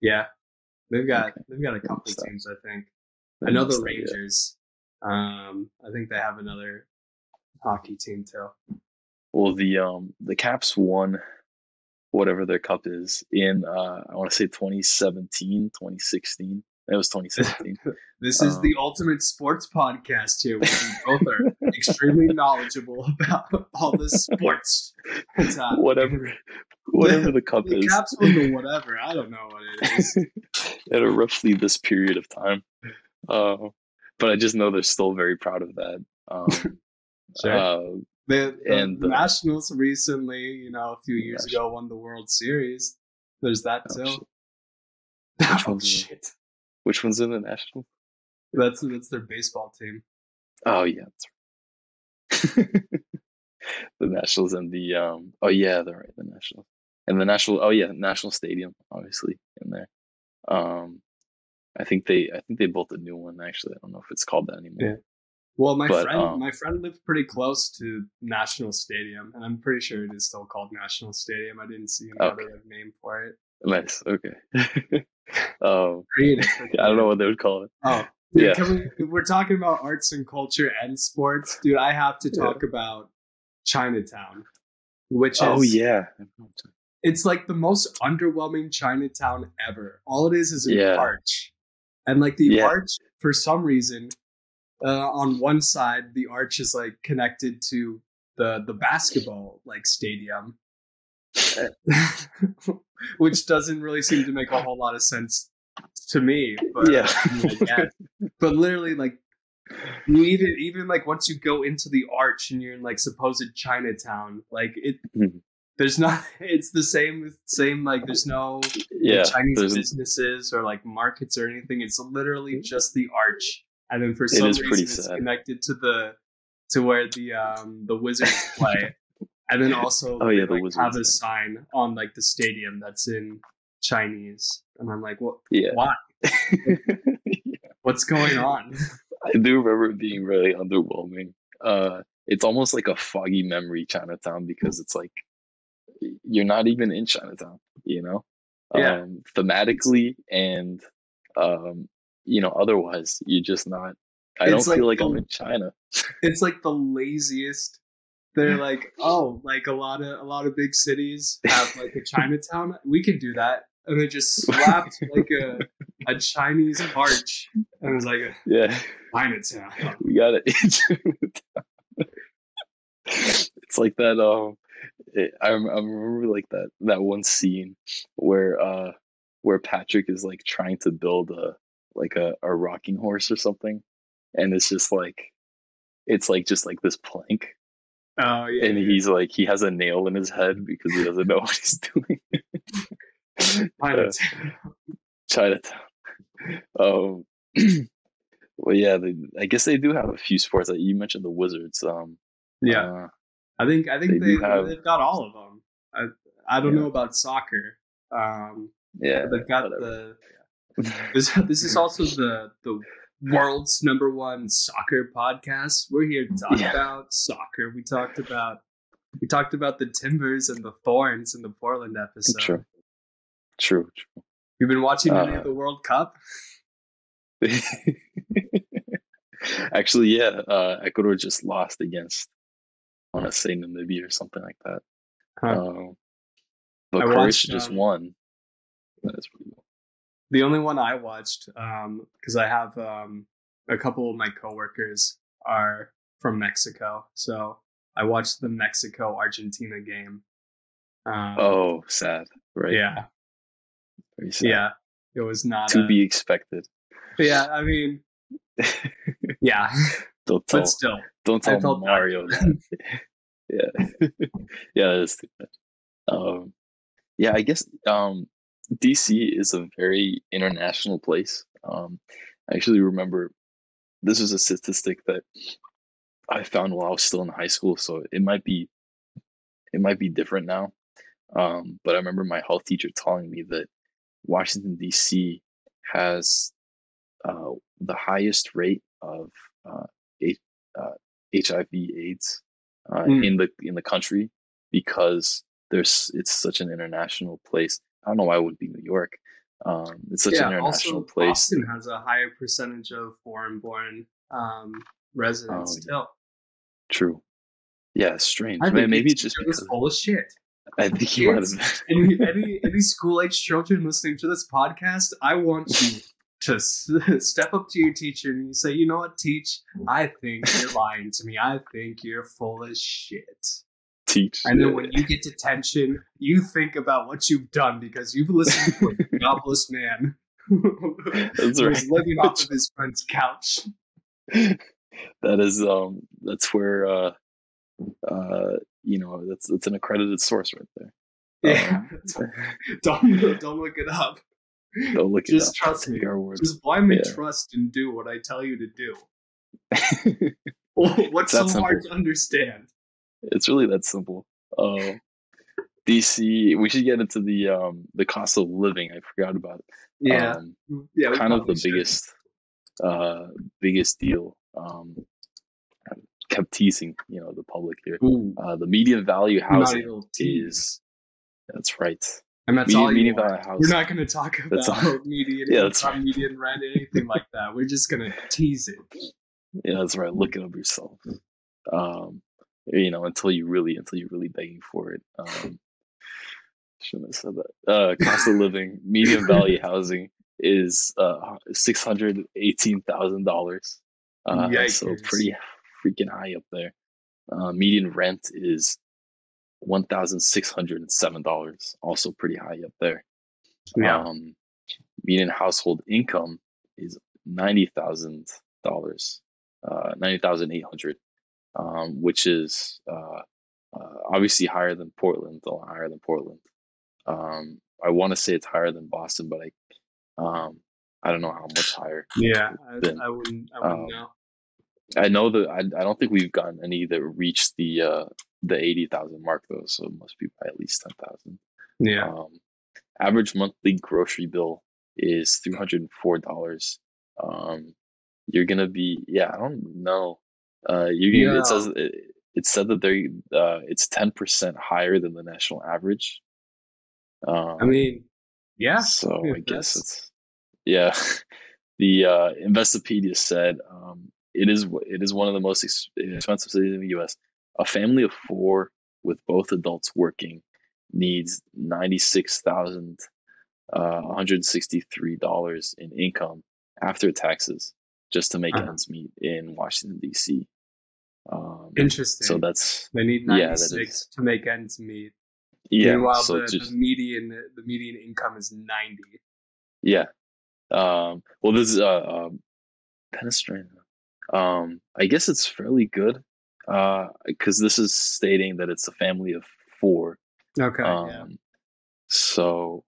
A: Yeah, they've got okay. they've got a couple teams. I think. I know the Rangers. Um, I think they have another hockey team too.
B: Well, the um the Caps won whatever their cup is in uh I want to say 2017, 2016. It was 2017.
A: this is um, the ultimate sports podcast here. We both are extremely knowledgeable about all the sports.
B: Uh, whatever, whatever the, cup
A: the
B: is.
A: Caps the whatever. I don't know what it is.
B: At a roughly this period of time, uh, but I just know they're still very proud of that. Um,
A: sure. Uh, the, the and the Nationals recently, you know, a few years ago, won the World Series. There's that oh, too.
B: Shit. oh shit! Which one's in the national?
A: That's that's their baseball team.
B: Oh yeah, the Nationals and the um. Oh yeah, they're right. The Nationals and the National. Oh yeah, National Stadium, obviously in there. Um, I think they I think they built a new one. Actually, I don't know if it's called that anymore. Yeah.
A: Well, my but, friend um, my friend lived pretty close to National Stadium, and I'm pretty sure it is still called National Stadium. I didn't see another okay. name for it.
B: Nice. Okay. um, Creative. I don't know what they would call it.
A: Oh, dude, yeah. We, we're talking about arts and culture and sports, dude. I have to talk yeah. about Chinatown, which
B: oh,
A: is
B: oh yeah,
A: it's like the most underwhelming Chinatown ever. All it is is an yeah. arch, and like the yeah. arch for some reason, uh, on one side the arch is like connected to the the basketball like stadium, which doesn't really seem to make a whole lot of sense to me. But,
B: yeah.
A: yeah. but literally, like, you even even like once you go into the arch and you're in like supposed Chinatown, like it. Mm-hmm. There's not. It's the same. Same. Like there's no
B: yeah,
A: like, Chinese businesses or like markets or anything. It's literally just the arch, and then for some reason it's sad. connected to the to where the um the Wizards play and then also
B: oh yeah,
A: the
B: like,
A: have a sign on like the stadium that's in Chinese, and I'm like, what?
B: Yeah,
A: why? What's going on?
B: I do remember it being really underwhelming. Uh, it's almost like a foggy memory Chinatown because it's like you're not even in Chinatown, you know.
A: Yeah.
B: Um, thematically and um, you know, otherwise, you're just not. I it's don't like feel like the, I'm in China.
A: it's like the laziest they're like, oh, like a lot of a lot of big cities have like a Chinatown. We can do that, and they just slapped like a a Chinese arch, and it was like, a
B: yeah,
A: Chinatown.
B: We got it. it's like that. Um, it, I, I remember like that that one scene where uh where Patrick is like trying to build a like a, a rocking horse or something, and it's just like it's like just like this plank
A: Oh yeah.
B: And he's like he has a nail in his head because he doesn't know what he's doing. Chinatown. Uh, Chinatown. Um well yeah, they, I guess they do have a few sports that you mentioned the Wizards. Um
A: Yeah. Uh, I think I think they, they have, they've got all of them. I I don't yeah. know about soccer. Um
B: yeah.
A: They've got whatever. the this, this is also the the world's number one soccer podcast. We're here to talk yeah. about soccer. We talked about we talked about the Timbers and the Thorns in the Portland episode.
B: True. True. True.
A: You've been watching any uh, of the World Cup?
B: Actually, yeah. Uh, Ecuador just lost against, I want to say Namibia or something like that. Huh. Um, but Croatia just um, won. That is pretty cool
A: the only one I watched, because um, I have um, a couple of my coworkers are from Mexico, so I watched the Mexico Argentina game.
B: Um, oh, sad, right?
A: Yeah,
B: sad.
A: yeah, it was not
B: to a, be expected.
A: Yeah, I mean, yeah,
B: don't tell,
A: but still,
B: don't tell Mario that. yeah, yeah, that is too bad. Um, yeah, I guess um, DC is a very international place. Um, I actually remember this was a statistic that I found while I was still in high school, so it might be it might be different now. Um, but I remember my health teacher telling me that Washington D.C. has uh, the highest rate of uh, H- uh, HIV/AIDS mm. in the in the country because there's it's such an international place. I don't know why it would be New York. Um, it's such yeah, an international
A: also,
B: place.
A: Boston has a higher percentage of foreign-born um, residents oh, still.
B: True. Yeah, strange. I Man, maybe it's just
A: because full of shit.
B: I think you have.
A: any, any any school age children listening to this podcast, I want you to step up to your teacher and you say, you know what, teach, I think you're lying to me. I think you're full of shit.
B: Teach.
A: And then when you get detention, you think about what you've done because you've listened to a jobless man
B: that's
A: who's right. living off of his friend's couch.
B: That is um that's where uh uh you know that's that's an accredited source right there.
A: Yeah. Um, don't don't look it up.
B: Don't look it up
A: Just trust me. Just blindly yeah. trust and do what I tell you to do. What's so simple. hard to understand?
B: It's really that simple. Uh, DC. We should get into the um the cost of living. I forgot about it.
A: Yeah,
B: um,
A: yeah.
B: Kind of the should. biggest uh biggest deal. Um, kept teasing you know the public here. Uh, the median value housing is that's right.
A: And that's median, all median value housing. We're not going to talk about median yeah, that's right. median rent, anything like that. We're just going to tease it.
B: Yeah, that's right. Look it up yourself. Um, you know, until you really, until you're really begging for it. Um, shouldn't have said that. Uh, cost of living, median value housing is uh, six hundred eighteen thousand dollars. Uh, so pretty freaking high up there. Uh, median rent is one thousand six hundred and seven dollars, also pretty high up there.
A: Yeah.
B: Um, median household income is ninety thousand dollars, uh, ninety thousand eight hundred, um, which is uh, uh, obviously higher than Portland, a lot higher than Portland. Um, I want to say it's higher than Boston, but I, um, I don't know how much higher.
A: Yeah, I, I, wouldn't. I wouldn't um, know.
B: I know that I, I don't think we've gotten any that reached the uh, the eighty thousand mark though, so it must be by at least ten thousand.
A: Yeah.
B: Um, average monthly grocery bill is three hundred and four dollars. Um, you're gonna be yeah, I don't know. Uh, you yeah. it says it, it said that they uh, it's ten percent higher than the national average.
A: Um, I mean, yeah.
B: So I guess it's yeah. the uh, Investopedia said um, it is it is one of the most expensive cities in the U.S. A family of four with both adults working needs ninety six thousand uh, one hundred sixty three dollars in income after taxes just to make uh-huh. ends meet in Washington D.C.
A: Um, Interesting.
B: So that's
A: they need ninety six yeah, to make ends meet.
B: Yeah.
A: Meanwhile, so the, just, the median the median income is ninety.
B: Yeah. Um, well, this is uh, Penestrating. Um, I guess it's fairly good because uh, this is stating that it's a family of four.
A: Okay.
B: Um,
A: yeah.
B: So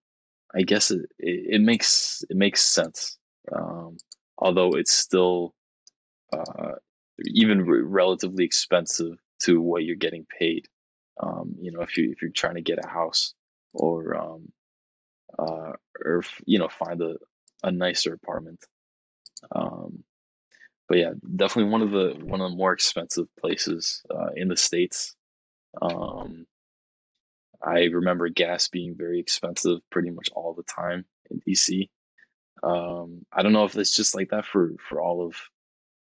B: I guess it, it, it makes it makes sense. Um, although it's still uh, even re- relatively expensive to what you're getting paid. Um, you know, if you if you're trying to get a house or um, uh, or you know find a, a nicer apartment. Um, but yeah, definitely one of the one of the more expensive places uh, in the states. Um, I remember gas being very expensive pretty much all the time in DC. Um, I don't know if it's just like that for for all of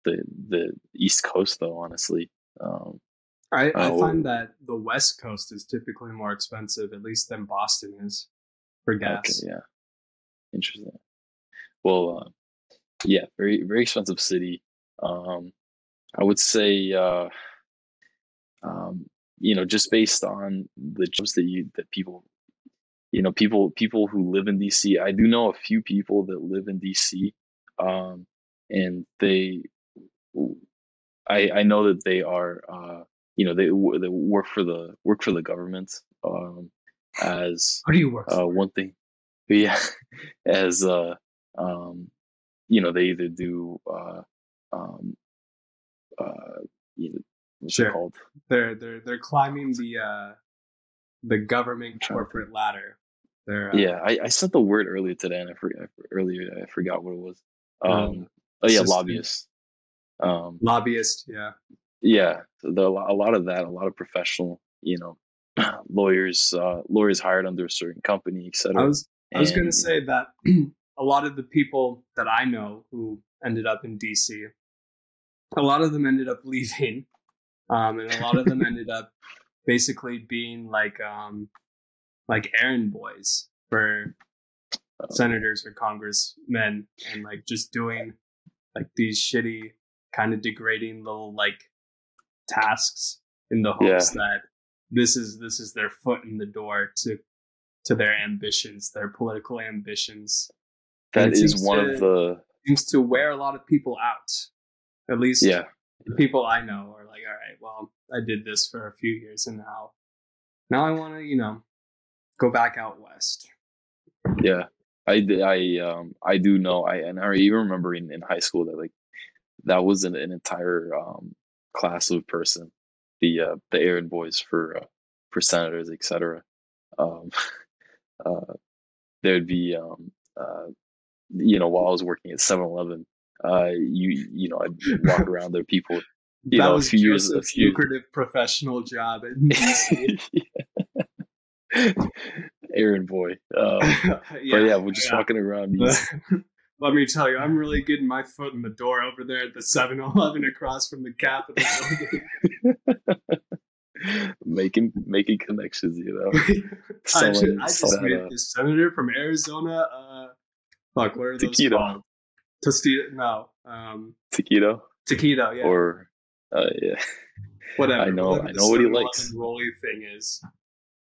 B: the the East Coast though. Honestly, um,
A: I I uh, find that the West Coast is typically more expensive, at least than Boston is for gas.
B: Okay, yeah, interesting. Well, uh, yeah, very very expensive city. Um, I would say, uh, um, you know, just based on the jobs that you that people, you know, people people who live in DC. I do know a few people that live in DC, um, and they, I I know that they are, uh, you know, they they work for the work for the government. Um, as
A: what do you work?
B: Uh, one thing, yeah, as uh, um, you know, they either do uh, um, uh, you know, what's
A: Sure.
B: it called?
A: They're they're they're climbing the uh the government corporate ladder. They're uh,
B: Yeah, I, I said the word earlier today, and I forgot earlier. I forgot what it was. Um,
A: Um,
B: oh yeah,
A: assistant.
B: lobbyist. Um,
A: lobbyist. Yeah.
B: yeah, the, a lot of that, a lot of professional, you know, lawyers, uh, lawyers hired under a certain company, etc.
A: I was I was going to say that a lot of the people that I know who ended up in DC, a lot of them ended up leaving, um, and a lot of them ended up basically being like um, like errand boys for
B: Uh,
A: senators or congressmen, and like just doing like these shitty, kind of degrading little like tasks in the hopes that this is this is their foot in the door to to their ambitions, their political ambitions.
B: that is one
A: to-
B: of the
A: Seems to wear a lot of people out. At least
B: yeah,
A: the people I know are like, all right, well, I did this for a few years and now now I want to, you know, go back out west.
B: yeah. I I um I do know I and I even remember in, in high school that like that was an, an entire um class of person, the uh, the errand boys for uh, for senators, etc. Um, uh, there'd be um uh you know while I was working at 7-Eleven, uh you you know I'd walk around there people You
A: that
B: know, a
A: was
B: few years- a few-
A: lucrative professional job in DC.
B: errand boy. Um, but yeah, we're just
A: yeah.
B: walking around
A: Let me tell you, I'm really getting my foot in the door over there at the 7 Eleven across from the Capitol building.
B: making making connections, you know.
A: I,
B: Selling-
A: ju- I just met
B: uh,
A: this senator from Arizona. Uh, fuck, what are those
B: Taquito.
A: called? Tostito? No. Um,
B: Taquito
A: taquito, yeah.
B: or uh, yeah,
A: whatever.
B: I know-
A: whatever
B: I know what he
A: 7-Eleven
B: likes.
A: Rolly thing is.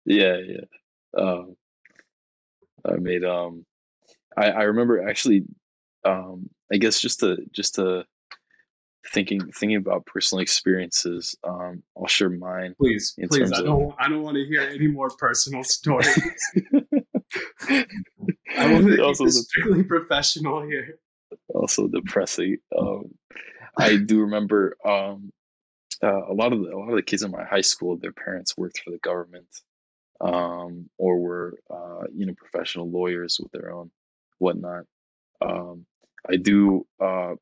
B: Yeah, yeah. Um, I made um, I I remember actually, um, I guess just to just to thinking thinking about personal experiences. Um, I'll share mine.
A: Please, please. I don't. I don't want to hear any more personal stories. I want to
B: also, the,
A: strictly professional here.
B: also depressing. Um, I do remember um, uh, a lot of the, a lot of the kids in my high school, their parents worked for the government, um, or were uh, you know professional lawyers with their own whatnot. Um, I do uh,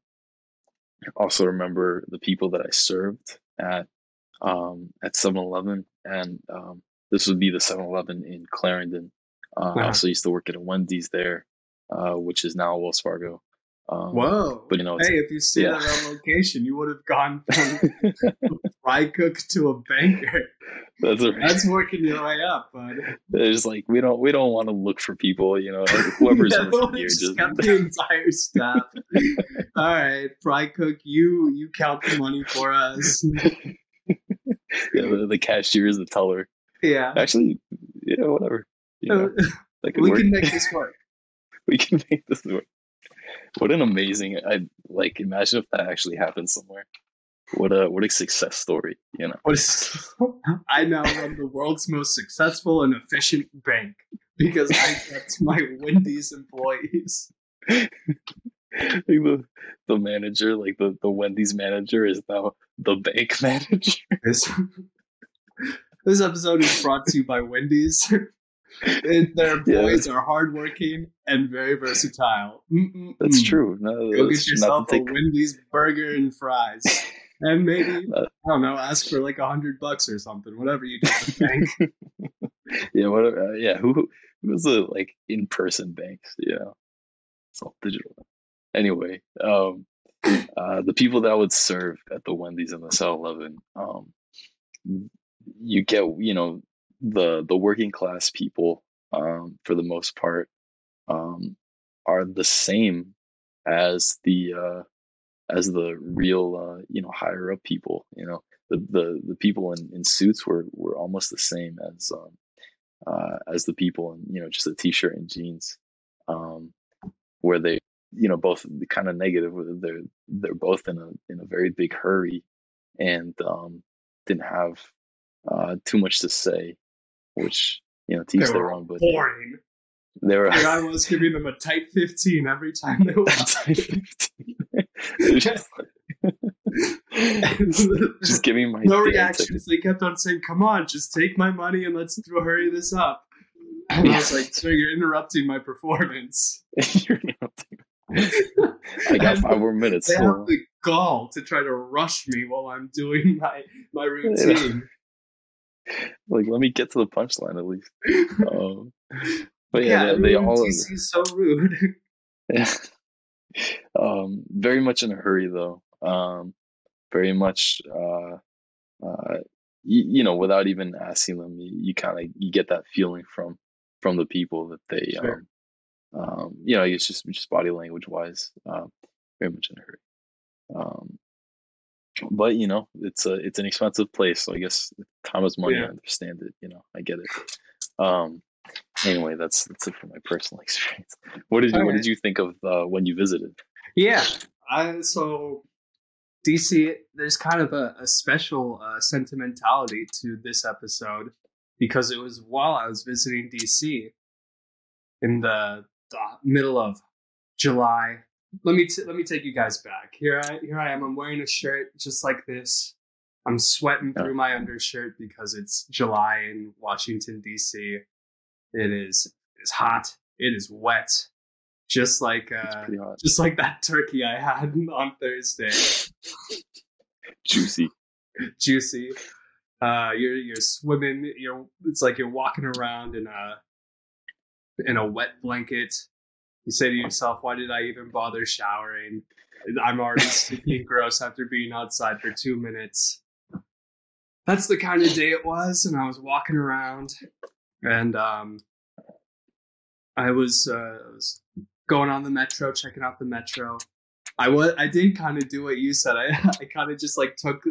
B: also remember the people that I served at um, at 7-Eleven, and um, this would be the 7-Eleven in Clarendon. Uh, I
A: Uh-huh.
B: also used to work at a Wendy's there, uh, which is now Wells Fargo. Um,
A: Whoa.
B: but you know,
A: hey, if you see
B: yeah.
A: that location, you would have gone from fry cook to a banker.
B: That's a,
A: That's working your way up, bud.
B: It's like we don't we don't want to look for people, you know, whoever's
A: Yeah,
B: working here.
A: just
B: Just
A: got the entire staff. All right, fry cook, you you count the money for us.
B: yeah, the, the cashier is the teller.
A: Yeah,
B: Actually, yeah, whatever. You know, could
A: we
B: work.
A: can make this work.
B: we can make this work. What an amazing! I like imagine if that actually happened somewhere. What a what a success story, you know.
A: I now run the world's most successful and efficient bank because I get my Wendy's employees.
B: like the the manager, like the the Wendy's manager, is now the bank manager.
A: This, this episode is brought to you by Wendy's. Their employees are hardworking and very versatile. Mm-mm-mm.
B: That's true. No.
A: Go get yourself a Wendy's burger and fries, and maybe I don't know, ask for like a hundred bucks or something. Whatever you bank.
B: yeah, whatever. Uh, yeah, who who was the like in person banks? You know, it's all digital. Anyway, um, uh, the people that would serve at the Wendy's and the 7-Eleven, um, you get you know the the working class people um, for the most part um, are the same as the uh, as the real uh, you know higher up people. You know, the the the people in, in suits were were almost the same as um, uh, as the people in you know just a t-shirt and jeans, um, where they you know both kind of negative. They're they're both in a in a very big hurry, and um, didn't have uh, too much to say, which you know teach their own. But
A: boring.
B: They were
A: I was giving them a tight 15 every time they walked.
B: tight 15. just, just give me my
A: no reactions. They kept on saying, "Come on, just take my money and let's throw, hurry this up." And I was like, "Sir, you're interrupting my performance."
B: You're interrupting. I got
A: And
B: five more minutes.
A: They
B: hold
A: have the gall to try to rush me while I'm doing my my routine.
B: Like, let me get to the punchline at least. Um, but yeah, they, they
A: everyone
B: all.
A: in DC is so rude.
B: Yeah. um, very much in a hurry though. Um, very much, uh, uh, you, you know, without even asking them, you, you kind of you get that feeling from from the people that they,
A: Sure.
B: um, um, you know, it's just just body language wise, um, very much in a hurry. Um, but you know, it's a it's an expensive place, so I guess time is money.
A: Yeah.
B: I understand it. You know, I get it. Um, anyway, that's that's it for my personal experience. What did you What did you think of uh, when you visited?
A: Yeah. I, so DC, there's kind of a, a special uh, sentimentality to this episode because it was while I was visiting DC in the, the middle of July. Let me t- let me take you guys back. Here I here I am. I'm wearing a shirt just like this. I'm sweating through my undershirt because it's July in Washington DC. It is it's hot. It is wet. Just like uh, just like that turkey I had on Thursday,
B: juicy.
A: juicy. Uh, you're you're swimming. You're it's like you're walking around in a in a wet blanket. You say to yourself, "Why did I even bother showering? I'm already sticky and gross after being outside for two minutes." That's the kind of day it was, and I was walking around, and um, I was, uh, was going on the metro, checking out the metro. I was, I did kind of do what you said. I, I kind of just like took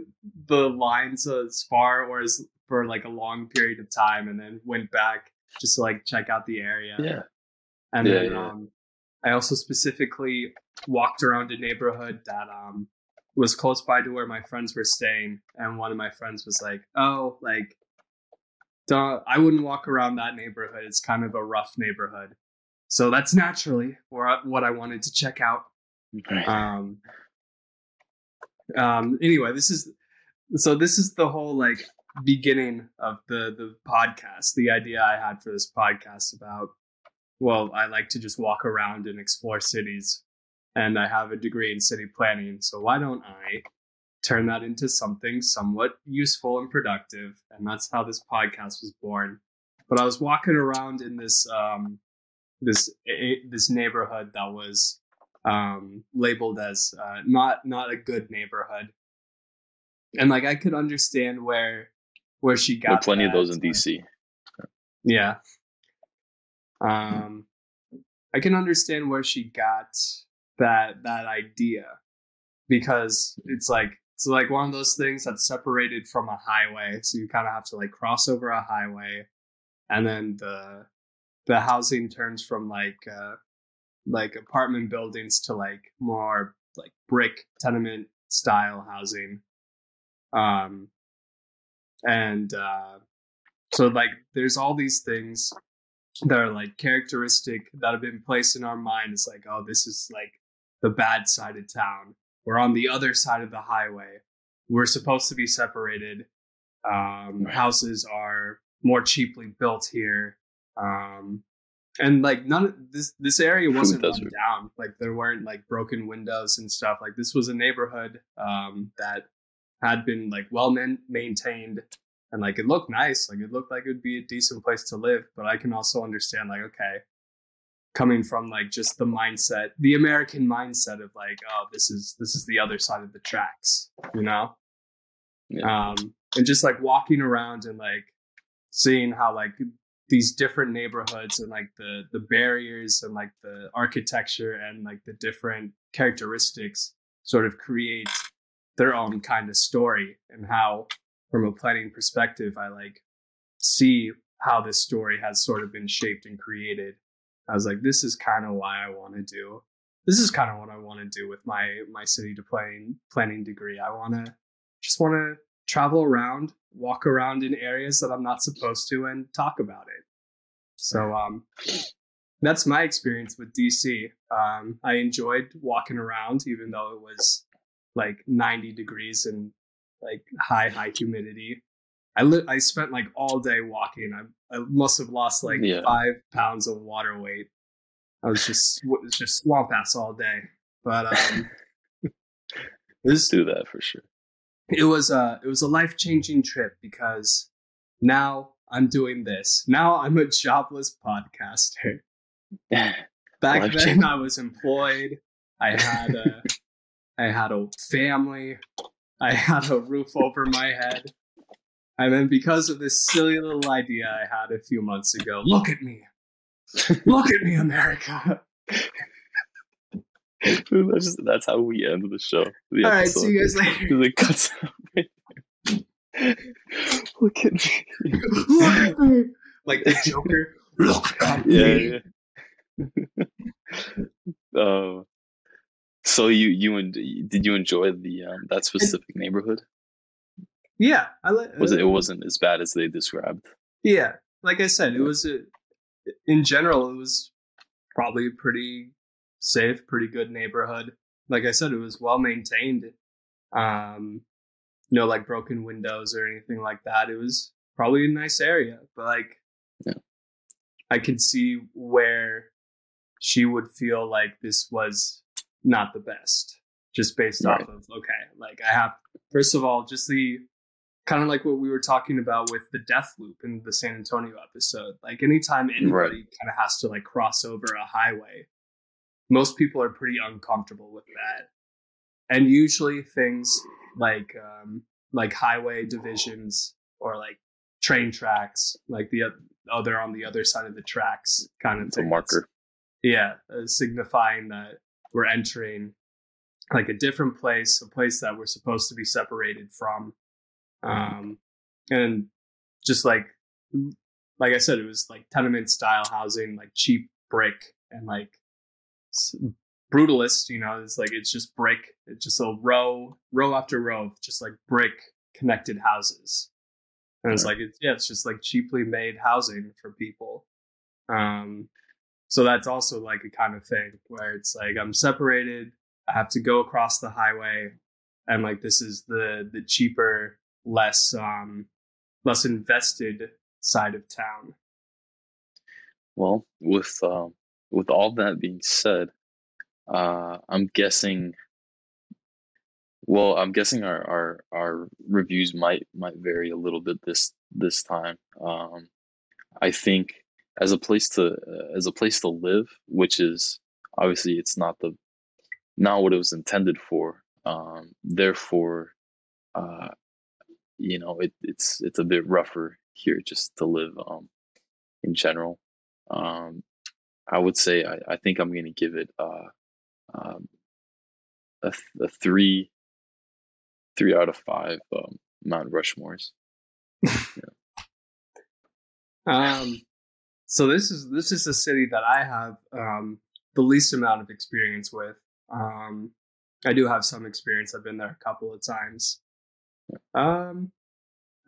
A: the lines as far or as for like a long period of time, and then went back just to like check out the area.
B: Yeah,
A: And
B: Yeah,
A: then
B: yeah.
A: um, I also specifically walked around a neighborhood that um, was close by to where my friends were staying. And one of my friends was like, oh, like, don't, I wouldn't walk around that neighborhood. It's kind of a rough neighborhood. So that's naturally what I wanted to check out. Um, um, anyway, this is so this is the whole like beginning of the the podcast. The idea I had for this podcast about well, I like to just walk around and explore cities, and I have a degree in city planning. So why don't I turn that into something somewhat useful and productive? And that's how this podcast was born. But I was walking around in this um, this this neighborhood that was um, labeled as uh, not not a good neighborhood, and like I could understand where where she got.
B: there are plenty of those in DC.
A: yeah. Um, I can understand where she got that that idea because it's like it's like one of those things that's separated from a highway, so you kind of have to like cross over a highway, and then the the housing turns from like uh, like apartment buildings to like more like brick tenement style housing. Um, and uh, so like there's all these things that are like characteristic that have been placed in our mind as like oh this is like the bad side of town. We're on the other side of the highway. We're supposed to be separated. Um, houses are more cheaply built here. Um, and like none of this this area wasn't run down. Like there weren't like broken windows and stuff. Like this was a neighborhood um, that had been like well man- maintained and like it looked nice like it looked like it would be a decent place to live but i can also understand like okay coming from like just the mindset the american mindset of like oh this is this is the other side of the tracks you know
B: Yeah.
A: um and just like walking around and like seeing how like these different neighborhoods and like the the barriers and like the architecture and like the different characteristics sort of create their own kind of story and how from a planning perspective i like see how this story has sort of been shaped and created. I was like this is kind of why i want to do this is kind of what i want to do with my my city to planning planning degree. I want to just want to travel around walk around in areas that i'm not supposed to and talk about it. So um that's my experience with DC. Um, I enjoyed walking around, even though it was like 90 degrees and like high high humidity. I li- I spent like all day walking. I, I must have lost like
B: Yeah.
A: five pounds of water weight. I was just it was just swamp ass all day. But um, was
B: Do that for sure.
A: it was a it was a life changing trip because now I'm doing this. Now I'm a jobless podcaster. Back then, I was employed. I had a I had a family. I had a roof over my head. And then because of this silly little idea I had a few months ago, look at me. Look at me, America.
B: that's, just, that's how we end the show. The
A: All right, see you guys later.
B: It cuts out right there. Look at me.
A: Look at me. Like the Joker. Look at me.
B: Yeah, yeah. Oh. Uh, so you you en- did you enjoy the um, that specific neighborhood?
A: Yeah, I like.
B: Was it? It wasn't as bad as they described.
A: Yeah, like I said, it was a, in general, it was probably a pretty safe, pretty good neighborhood. Like I said, it was well maintained. Um, no like broken windows or anything like that. It was probably a nice area, but like,
B: Yeah.
A: I could see where she would feel like this was not the best, just based
B: Right.
A: off of okay, like I have first of all just the kind of like what we were talking about with the death loop in the San Antonio episode. Like anytime anybody kind of has to like cross over a highway, most people are pretty uncomfortable with that. And usually things like um, like highway divisions or like train tracks, like the oth- oh they're on the other side of the tracks, kind of
B: It's a
A: thing.
B: marker.
A: Yeah, uh, signifying that we're entering like a different place, a place that we're supposed to be separated from. Um, and just like, like I said, it was like tenement style housing, like cheap brick and like brutalist, you know, it's like, it's just brick. It's just a row, row after row of just like brick connected houses. And it's like, it's, yeah, it's just like cheaply made housing for people. Um, so that's also like a kind of thing where it's like I'm separated. I have to go across the highway, and like this is the the cheaper, less um less invested side of town.
B: Well, with um, with all that being said, uh, I'm guessing. Well, I'm guessing our, our our reviews might might vary a little bit this this time. Um, I think as a place to uh, as a place to live, which is obviously it's not the not what it was intended for. Um, therefore, uh, you know, it, it's it's a bit rougher here just to live um, in general. Um, I would say I, I think I'm going to give it uh, um, a, th- a three three out of five um, Mount Rushmores.
A: Um, so this is this is a city that I have um, the least amount of experience with. Um, I do have some experience. I've been there a couple of times. Um,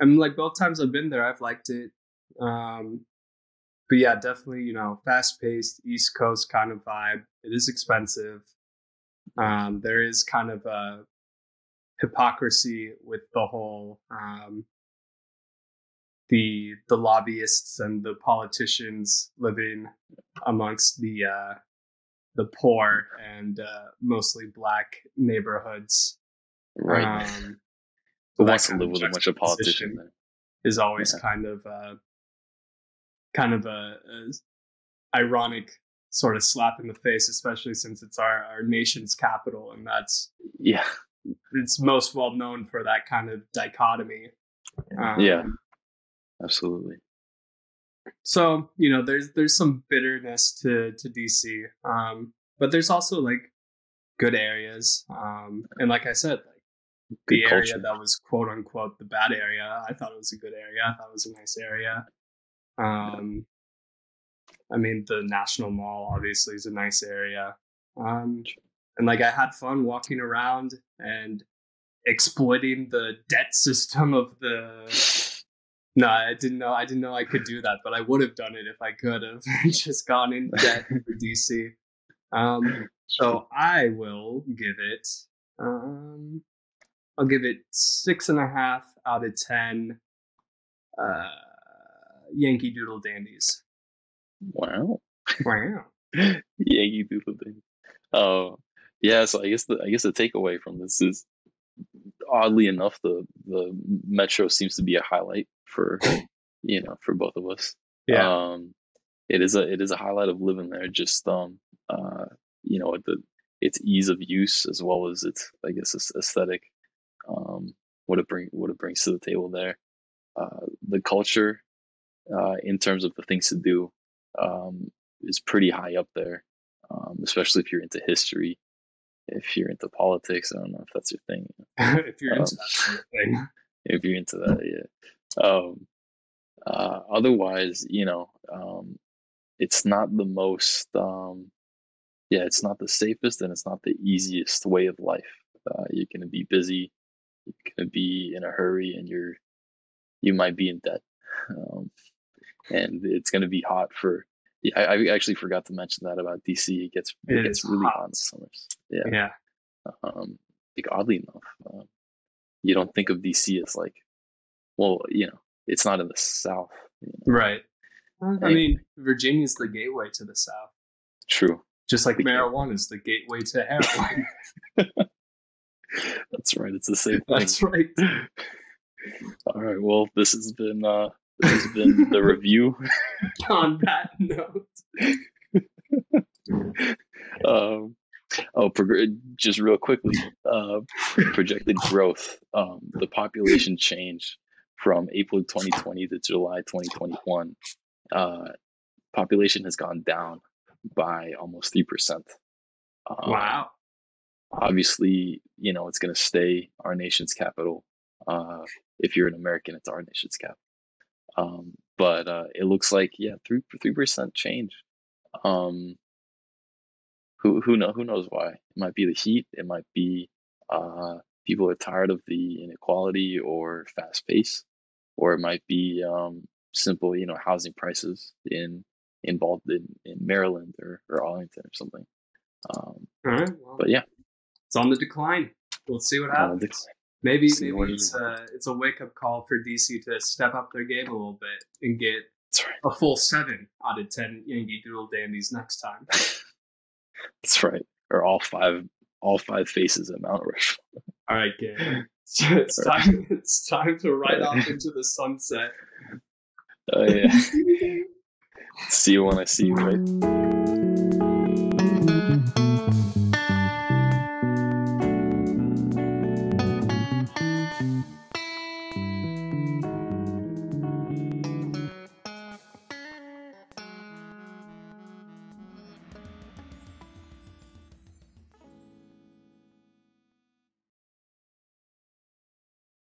A: and like both times I've been there, I've liked it. Um, but yeah, definitely, you know, fast paced East Coast kind of vibe. It is expensive. Um, there is kind of a hypocrisy with the whole um, the the lobbyists and the politicians living amongst the uh, the poor and uh, mostly black neighborhoods.
B: Right.
A: Um,
B: Who wants to live with a bunch of politicians?
A: is always
B: Yeah.
A: kind of uh, kind of a, a ironic sort of slap in the face, especially since it's our, our nation's capital, and that's
B: Yeah.
A: it's most well known for that kind of dichotomy. Um,
B: Yeah. Absolutely.
A: So you know, there's there's some bitterness to to DC, um, but there's also like good areas, um, and like I said, like the
B: Good
A: area
B: culture.
A: that was quote unquote the bad area, I thought it was a good area. I thought it was a nice area. Um, I mean, the National Mall obviously is a nice area, um, and like I had fun walking around and exploiting the debt system of the No, I didn't know. I didn't know I could do that, but I would have done it if I could have just gone in debt for DC. Um, so I will give it. Um, I'll give it six and a half out of ten. Uh, Yankee Doodle Dandies.
B: Wow.
A: Wow.
B: Yankee Doodle Dandies. Oh, yeah. So I guess the I guess the takeaway from this is, oddly enough, the the Metro seems to be a highlight for you know for both of us.
A: Yeah.
B: Um, it is a it is a highlight of living there. Just um uh you know the its ease of use as well as its I guess its aesthetic. Um, what it bring what it brings to the table there. Uh, the culture, uh, in terms of the things to do, um, is pretty high up there. Um, especially if you're into history, if you're into politics. I don't know if that's your thing.
A: if you're into
B: Um,
A: that thing.
B: if you're into that, yeah. Um, uh, otherwise, you know, um, it's not the most, um, yeah, it's not the safest and it's not the easiest way of life. Uh, you're going to be busy, you're going to be in a hurry, and you're, you might be in debt. Um, and it's going to be hot for, yeah, I, I actually forgot to mention that about DC. It gets, it,
A: It
B: gets really
A: hot.
B: in summers. Yeah
A: Yeah.
B: um, like oddly enough, um, you don't think of DC as like, well, you know, it's not in the South. You know?
A: Right. I
B: Anyway.
A: mean, Virginia's the gateway to the South,
B: True,
A: just like
B: The
A: marijuana is the gateway to heroin.
B: that's right. It's the same thing.
A: That's right.
B: All right. Well, this has been uh, this has been the review.
A: On that note,
B: Um, oh, prog- just real quickly, uh, projected growth. Um, the population change from April 2020 to July 2021. Uh, population has gone down by almost three percent. Um,
A: wow.
B: obviously, you know, it's going to stay our nation's capital. Uh, if you're an American, it's our nation's capital. Um, but uh, it looks like, yeah, three three percent change. Um, who who know who knows why? It might be the heat. It might be uh, people are tired of the inequality or fast pace, or it might be um, simple, you know, housing prices in in Bal- in, in Maryland or, or Arlington or something. Um,
A: All right. Well,
B: but yeah,
A: it's on the decline. We'll see what
B: uh,
A: happens. Maybe
B: see
A: maybe
B: what
A: it's a it's a wake up call for DC to step up their game a little bit and get
B: right.
A: a full seven out of ten Yankee Doodle Dandies next time.
B: That's right. Or all five, all five faces at Mount Rushmore.
A: All right, Gabe. It's time. It's time to ride off into the sunset.
B: Oh yeah. see you when I see you, right?